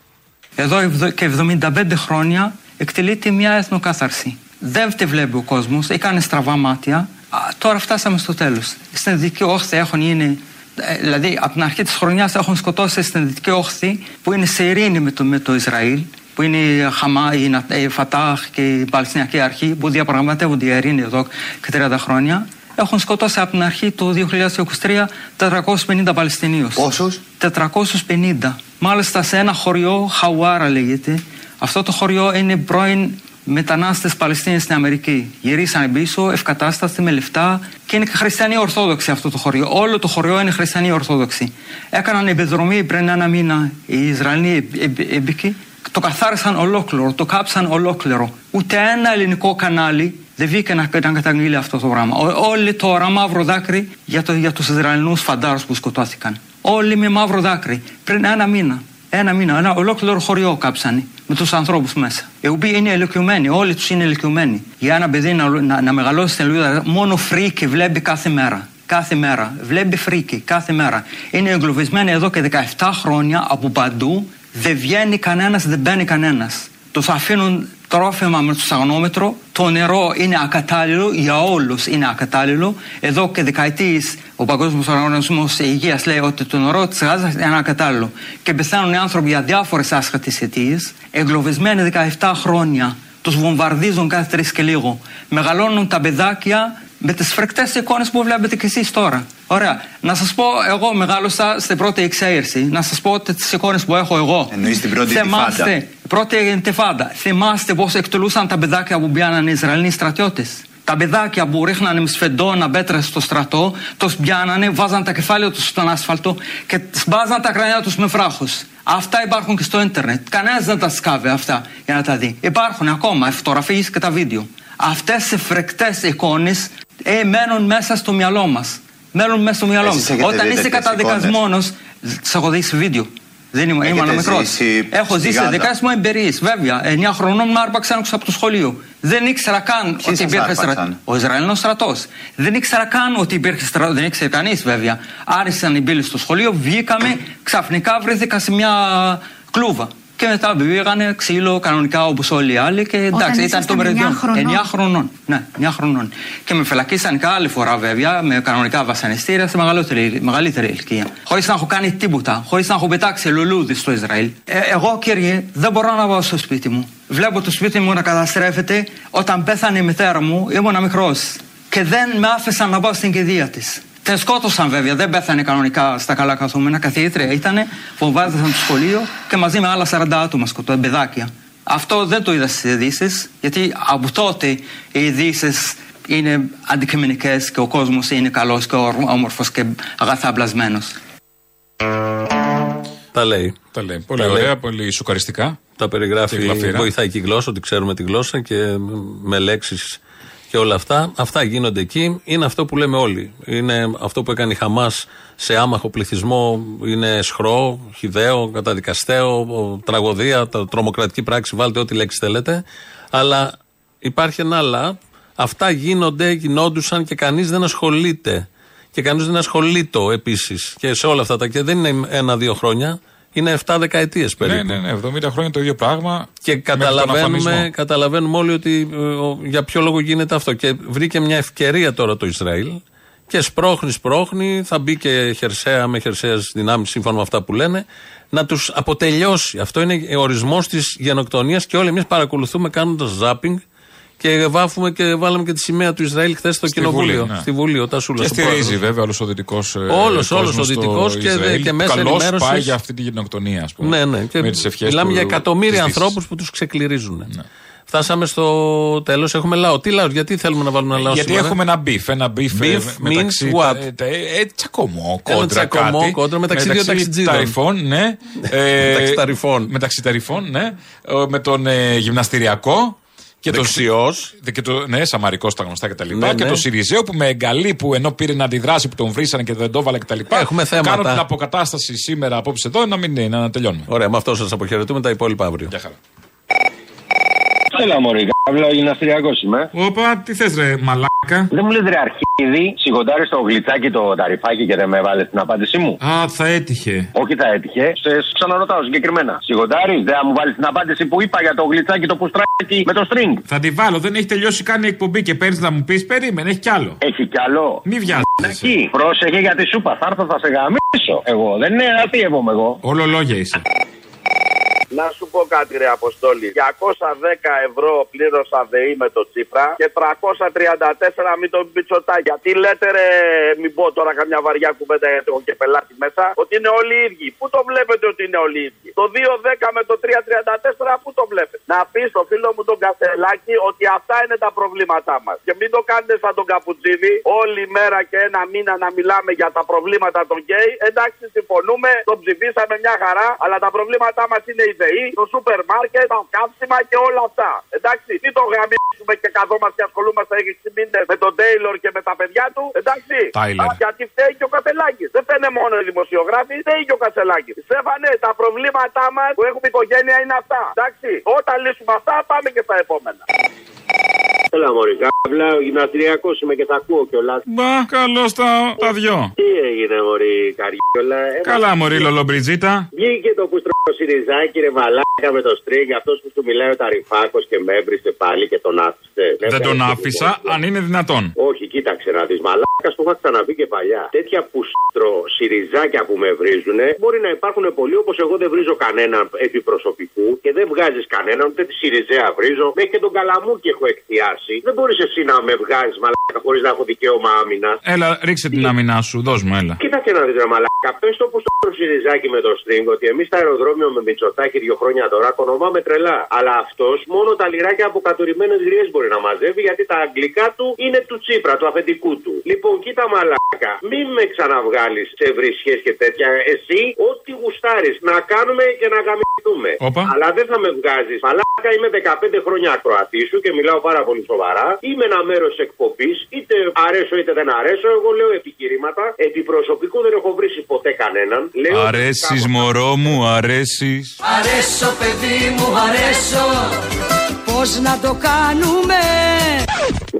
Εδώ ευδο- και 75 χρόνια εκτελείται μια εθνοκάθαρση. Δεν τη βλέπει ο κόσμος, έκανε στραβά μάτια. Α, τώρα φτάσαμε στο τέλος. Στην δυτική όχθη έχουν γίνει. ε, Δηλαδή, από την αρχή της χρονιάς έχουν σκοτώσει στην δυτική όχθη που είναι σε ειρήνη με το, με το Ισραήλ, που είναι η Χαμά, η, Να- η Φατάχ και η Παλαιστινιακή Αρχή, που διαπραγματεύονται η ειρήνη εδώ και 30 χρόνια. Έχουν σκοτώσει από την αρχή του 2023 450 Παλαιστινίους. Πόσους; 450. Μάλιστα σε ένα χωριό, Χαουάρα λέγεται. Αυτό το χωριό είναι πρώην μετανάστες Παλαιστίνοι στην Αμερική. Γυρίσανε πίσω, ευκατάστατοι με λεφτά και είναι και χριστιανοί Ορθόδοξοι αυτό το χωριό. Όλο το χωριό είναι χριστιανοί Ορθόδοξοι. Έκαναν επιδρομή πριν ένα μήνα οι Ισραηλινοί επ- έποικοι. Το καθάρισαν ολόκληρο, το κάψαν ολόκληρο. Ούτε ένα ελληνικό κανάλι δεν βγήκε να, να καταγγείλει αυτό το πράγμα. Ό- όλοι τώρα μαύρο δάκρυ για, το, για τους Ισραηλινούς φαντάρους που σκοτώθηκαν. Όλοι με μαύρο δάκρυ. Πριν ένα μήνα. Ένα μήνα. Ένα ολόκληρο χωριό κάψανε με τους ανθρώπους μέσα. Οι οποίοι είναι ηλικιωμένοι. Όλοι τους είναι ηλικιωμένοι. Για ένα παιδί να, να, να μεγαλώσει στην Λωρίδα μόνο φρίκη βλέπει κάθε μέρα. Κάθε μέρα. Βλέπει φρίκη κάθε μέρα. Είναι εγκλωβισμένοι εδώ και 17 χρόνια από παντού. Δεν βγαίνει κανένας, δεν μπαίνει κανένας. Τους αφήνουν τρόφιμα με το σταγνόμετρο, το νερό είναι ακατάλληλο, για όλους είναι ακατάλληλο. Εδώ και δεκαετίες ο Παγκόσμιος Οργανισμός Υγείας λέει ότι το νερό της Γάζας είναι ακατάλληλο. Και πεθαίνουν οι άνθρωποι για διάφορες άσχετες αιτίες. Εγκλωβισμένοι 17 χρόνια, τους βομβαρδίζουν κάθε τρεις και λίγο. Μεγαλώνουν τα παιδάκια με τις φρικτές εικόνες που βλέπετε κι εσείς τώρα. Ωραία. Να σας πω, εγώ μεγάλωσα στην πρώτη εξέγερση. Να σας πω τις εικόνες που έχω εγώ. Εννοείς την πρώτη Θυμάστε, Ιντιφάντα. πρώτη Ιντιφάντα. Θυμάστε πώς εκτελούσαν τα παιδάκια που πιάνανε οι Ισραηλινοί στρατιώτες. Τα παιδάκια που ρίχνανε με σφεντόνα πέτρες στο στρατό, τους πιάνανε, βάζαν τα κεφάλια τους στην άσφαλτο και σπάζαν τα κρανία τους με βράχους. Αυτά υπάρχουν και στο ίντερνετ. Κανένας δεν τα σκάβει αυτά για να τα δει. Υπάρχουν ακόμα οι φωτογραφίες και τα βίντεο. Αυτές οι φρικτές εικόνες ε, μένουν μέσα στο μυαλό μας. Μένουν μέσα στο μυαλό Εσείς μας. έχετε Όταν δει είσαι τέτοιες καταδικασμένος, σε έχω δει σε βίντεο. Δεν είμαι, Έχετε ήμουν μικρός. ζήσει Έχω στη ζήσει Γάζα. δικέ μου εμπειρίες, βέβαια. 9 χρονών με άρπαξαν έξω από το σχολείο. Δεν ήξερα καν ότι σας υπήρχε άρπαξαν; στρατό. Ο Ισραηλινός στρατός. Δεν ήξερα καν ότι υπήρχε στρατό. Δεν ήξερε κανείς, βέβαια. Άρχισαν οι μπύλες στο σχολείο, βγήκαμε, ξαφνικά βρέθηκα σε μια κλούβα. Και μετά πήγανε ξύλο κανονικά όπως όλοι οι άλλοι και εντάξει, ήταν το ήσασταν μεριδιό. 9 χρονών. 9 χρονών. Ναι, 9 χρονών. Και με φυλακίσαν και άλλη φορά βέβαια με κανονικά βασανιστήρια σε μεγαλύτερη, μεγαλύτερη ηλικία. Χωρίς να έχω κάνει τίποτα. Χωρίς να έχω πετάξει λουλούδι στο Ισραήλ. Ε, εγώ κύριε δεν μπορώ να πάω στο σπίτι μου. Βλέπω το σπίτι μου να καταστρέφεται. Όταν πέθανε η μητέρα μου ήμουν μικρός. Και δεν με άφησαν να πάω στην κηδεία της. Την σκότωσαν βέβαια, δεν πέθανε κανονικά στα καλά καθούμενα. Καθηγήτρια ήταν, φοβάζονταν το σχολείο και μαζί με άλλα 40 άτομα σκοτώ, παιδάκια. Αυτό δεν το είδα στις ειδήσεις, γιατί από τότε οι ειδήσεις είναι αντικειμενικές και ο κόσμος είναι καλός και όμορφος και αγαθά μπλασμένος. Τα λέει. Τα λέει. Πολύ Τα ωραία, λέει. πολύ σοκαριστικά. Τα περιγράφει, Και γλαφύρα. βοηθάει και η γλώσσα, ότι ξέρουμε τη γλώσσα και με λέξεις και όλα αυτά. Αυτά γίνονται εκεί. Είναι αυτό που λέμε όλοι. Είναι αυτό που έκανε η Χαμάς σε άμαχο πληθυσμό. Είναι σχρό, χιδαίο, καταδικαστέο, τραγωδία, τα- τρομοκρατική πράξη. Βάλτε ό,τι λέξη θέλετε. Αλλά υπάρχει ένα αλλά. Αυτά γίνονται, γινόντουσαν και κανείς δεν ασχολείται. Και κανείς δεν ασχολείται επίσης. Και σε όλα αυτά τα. Και δεν είναι ένα-δύο χρόνια. Είναι 7 δεκαετίες περίπου. Ναι, ναι, ναι, 70 χρόνια το ίδιο πράγμα. Και μέχρι τον καταλαβαίνουμε, αφανισμό. καταλαβαίνουμε όλοι ότι ε, ο- για ποιο λόγο γίνεται αυτό. Και βρήκε μια ευκαιρία τώρα το Ισραήλ και σπρώχνει, σπρώχνει, θα μπει και χερσαία με χερσαίες δυνάμεις σύμφωνα με αυτά που λένε, να τους αποτελειώσει. Αυτό είναι ο ορισμός της γενοκτονίας και όλοι εμείς παρακολουθούμε κάνοντας ζάπινγκ και βάφουμε και βάλαμε και τη σημαία του Ισραήλ χθες στο Στη κοινοβούλιο. Βουλή, ναι. Στη Βουλή, ο Τασούλα. Και στηρίζει βέβαια όλος ο δυτικός. Όλος, όλος ο δυτικός και δε- και μέσα Καλώς ενημέρωσης. πάει για αυτή τη γενοκτονία, ας πούμε. Ναι, ναι. Και με τις ευχές μιλάμε του- για εκατομμύρια της Δύσης. ανθρώπους που τους ξεκληρίζουν. Φτάσαμε στο τέλος. Έχουμε λαό. Τι λαός, γιατί θέλουμε να βάλουμε ένα λαό Γιατί σήμερα; έχουμε ένα beef, ένα beef, ε, Beef μεταξύ. means what? τα- τα- ε, τσακωμό, Ένα κόντρα τσακωμό, κάτι. κόντρα μεταξύ δύο ταξιτζίδων. ταρυφών, ναι. Μεταξύ ταρυφών. Μεταξύ ταρυφών, ναι. Ε, Με τον ε, γυμναστηριακό. Και Δεξιός. Το, και το, ναι, Σαμαρικό στα γνωστά κτλ. Ναι, και ναι. το Σιριζέο που με εγκαλεί που ενώ πήρε να αντιδράσει που τον βρήσανε και δεν το έβαλε κτλ. Έχουμε θέματα. Κάνω την αποκατάσταση σήμερα απόψε εδώ να μην είναι, να τελειώνουμε. Ωραία, με αυτό σας αποχαιρετούμε. Τα υπόλοιπα αύριο. Γεια χαρά. Έλα, Μωρή, καύλα, γυμναστηριακό είμαι. Όπα, τι θες, ρε, μαλάκα; Δεν μου λες ρε αρχίδι, σιγοντάρει το γλιτσάκι το ταρυφάκι και δεν με έβαλε την απάντησή μου; Α, θα έτυχε. Όχι, θα έτυχε. Σε ξαναρωτάω συγκεκριμένα. Σιγοντάρει, δεν θα μου βάλεις την απάντηση που είπα για το γλιτσάκι το πουστράκι με το string; Θα τη βάλω, δεν έχει τελειώσει καν η εκπομπή και παίρνεις να μου πεις περίμενε, έχει κι άλλο. Έχει κι άλλο. Μη βιάζεσαι. Εκεί, πρόσεχε για τη σούπα. Θα έρθω, θα σε γαμίσω. Εγώ δεν είναι αστείευομαι εγώ. Όλο λόγια είσαι. Να σου πω κάτι, ρε Αποστόλη. 210 ευρώ πλήρωσα ΔΕΗ με το Τσίπρα και 334 με τον Πιτσοτά. Γιατί λέτε, ρε, μην πω τώρα καμιά βαριά κουβέντα γιατί έχω και πελάτη μέσα, ότι είναι όλοι οι ίδιοι. Πού το βλέπετε ότι είναι όλοι οι ίδιοι; Το 210 με το 334 πού το βλέπετε; Να πεις στο φίλο μου τον Καστελάκη ότι αυτά είναι τα προβλήματά μας. Και μην το κάνετε σαν τον Καπουτσίδη όλη μέρα και ένα μήνα να μιλάμε για τα προβλήματα των γκέι. Εντάξει, συμφωνούμε, τον ψηφίσαμε μια χαρά, αλλά τα προβλήματά μας είναι η ΔΕΗ, το σούπερ μάρκετ, τα καύσιμα και όλα αυτά. Εντάξει, μην το γαμήσουμε και καθόμαστε και ασχολούμαστε 6 μήνες με τον Τέιλορ και με τα παιδιά του. Εντάξει, Τάιλερ. Α, γιατί φταίει και ο Κασελάκης. Δεν φταίνε μόνο οι δημοσιογράφοι, φταίει και ο Κασελάκης. Στέφανε, τα προβλήματά μας που έχουμε οικογένεια είναι αυτά. Εντάξει, όταν λύσουμε αυτά, πάμε και στα επόμενα. Έλα, Μωρή, καύλα, γυμναστηριακός είμαι και θα ακούω κιόλας. Μπα, καλώς τα, τα δυο. Τι έγινε, Μωρή, καριόλα. Καλά, Μωρή Λολομπριτζίτα. Βγήκε το πουστρο το Σιριζάκι ρε μαλάκα με το στρίγκ, αυτός που σου μιλάει ο Ταρυφάκο και με έβρισε πάλι και τον άφησε. Δεν τον άφησα, αν είναι δυνατόν. Όχι, κοίταξε να δεις. Μαλάκας που είχα ξαναπεί και παλιά. Τέτοια πουστρο σιριζάκια που με βρίζουν μπορεί να υπάρχουν πολλοί όπως εγώ δεν βρίζω κανέναν επί προσωπικού και δεν βγάζεις κανέναν, ούτε τη Σιριζέα βρίζω. Μέχρι και τον Καλαμούκι έχω εκθιάσει. Δεν μπορείς εσύ να με βγάζεις μαλάκα χωρίς να έχω δικαίωμα άμυνας. Έλα, ρίξε την άμυνά σου, δώσ' μου, έλα. Κοίταξε να δεις ρε μαλάκα. Πες το όπω το Σιριζάκι με το string ότι εμείς στα αεροδρόμιο με Μητσοτάκι δύο χρόνια τώρα κονομάμε τρελά. Αλλά αυτός μόνο τα λιράκια από κατουρημένε γριέ μπορεί να μαζεύει γιατί τα αγγλικά του είναι του Τσίπρα, του αφεντικού του. Λοιπόν, κοίτα μαλάκα, μην με ξαναβγάλεις σε βρισχές και τέτοια. Εσύ, ό,τι γουστάρεις να κάνουμε και να γαμιστούμε. Όπα. Αλλά δεν θα με βγάζεις. Μαλάκα είμαι 15 χρόνια ακροατή σου και μιλάω πάρα πολύ σοβαρά. Είμαι ένα μέρος της εκπομπής, είτε αρέσω είτε δεν αρέσω. Εγώ λέω επιχειρήματα. Επί προσωπικού δεν έχω βρει ποτέ κανέναν. Λέω Αρέσεις, μωρό μου, αρέσεις. Αρέσω παιδί μου, αρέσω Πώς να το κάνουμε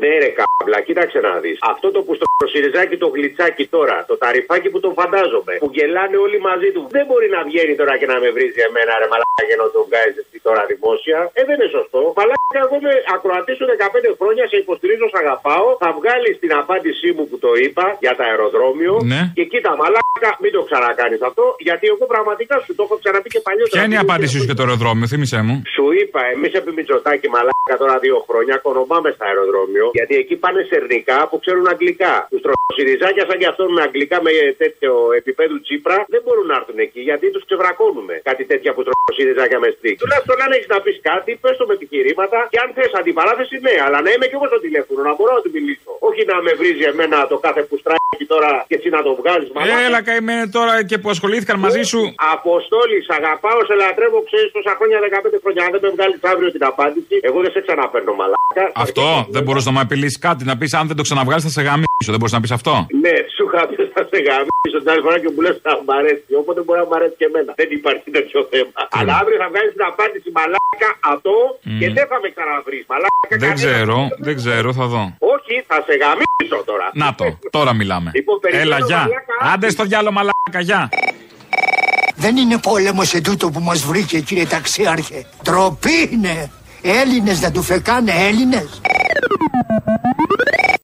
Ναι, ρε κάμπλα, κοίταξε να δεις. Αυτό το που στο σιριζάκι το γλιτσάκι τώρα, το ταρυφάκι που τον φαντάζομαι, που γελάνε όλοι μαζί του, δεν μπορεί να βγαίνει τώρα και να με βρίζει εμένα, ρε μαλάκα, για να τον βγάζει εσύ τώρα δημόσια. Ε, δεν είναι σωστό. Μαλάκα, εγώ με ακροατής σου 15 χρόνια, σε υποστηρίζω, σε αγαπάω. Θα βγάλει την απάντησή μου που το είπα για το αεροδρόμιο. Ναι. Και κοίτα, μαλάκα, μην το ξανακάνεις αυτό, γιατί εγώ πραγματικά σου το έχω ξαναπεί και παλιότερα. Ποια είναι η απάντησή σου για το αεροδρόμιο, θύμισε μου. Σου είπα, εμείς επί Μητσοτάκη μαλάκα τώρα δύο χρόνια κονομάμε στα αεροδρόμιο γιατί εκεί πάνε σερνικά που ξέρουν αγγλικά. Τους τροσυριζάκια σαν και αυτόν με αγγλικά με τέτοιο επίπεδο τσίπρα δεν μπορούν να έρθουν εκεί γιατί τους ξεβρακώνουμε. Κάτι τέτοια που τροσυριζάκια με στρίκ. Τουλάχιστον αν έχεις να πεις κάτι, πες το με επιχειρήματα και αν θες αντιπαράθεση, ναι, αλλά να είμαι και εγώ στο τηλέφωνο, να μπορώ να του μιλήσω. Όχι να με βρίζει εμένα το κάθε που στράκι τώρα και εσύ να το βγάζει Έλα, καημένε τώρα και που ασχολήθηκαν μαζί σου. Αποστόλη, σ' αγαπάω, σε λατρεύω, ξέρεις τόσα χρόνια, 15 χρόνια. Αν δεν με βγάλεις αύριο την απάντηση, εγώ δεν σε ξαναπαίρνω μαλάκα. Αυτό δεν μπορούσε να μου απειλήσεις κάτι, να πεις αν δεν το ξαναβγάλεις θα σε γαμίσω. Δεν μπορείς να πεις αυτό. Ναι, σου είχα πει θα σε γαμίσω την άλλη φορά και μου λες θα μ' αρέσει. Οπότε μπορεί να μ' αρέσει και εμένα. Δεν υπάρχει τέτοιο θέμα. Αλλά αύριο θα βγάλεις την απάντηση μαλάκα αυτό και δεν θα με ξαναβρεις. Μαλάκα Δεν κανένα. ξέρω, δεν ξέρω, θα δω. Όχι, θα σε γαμίσω τώρα. Να το, τώρα μιλάμε. Λοιπόν, περιμένω, Έλα, γεια. μαλάκα. Άντε στο διάλογο, μαλάκα, γεια. Δεν είναι πόλεμος ετούτο που μας βρήκε κύριε ταξίαρχε. Τροπή είναι. Έλληνες δεν του φεκάνε Έλληνες.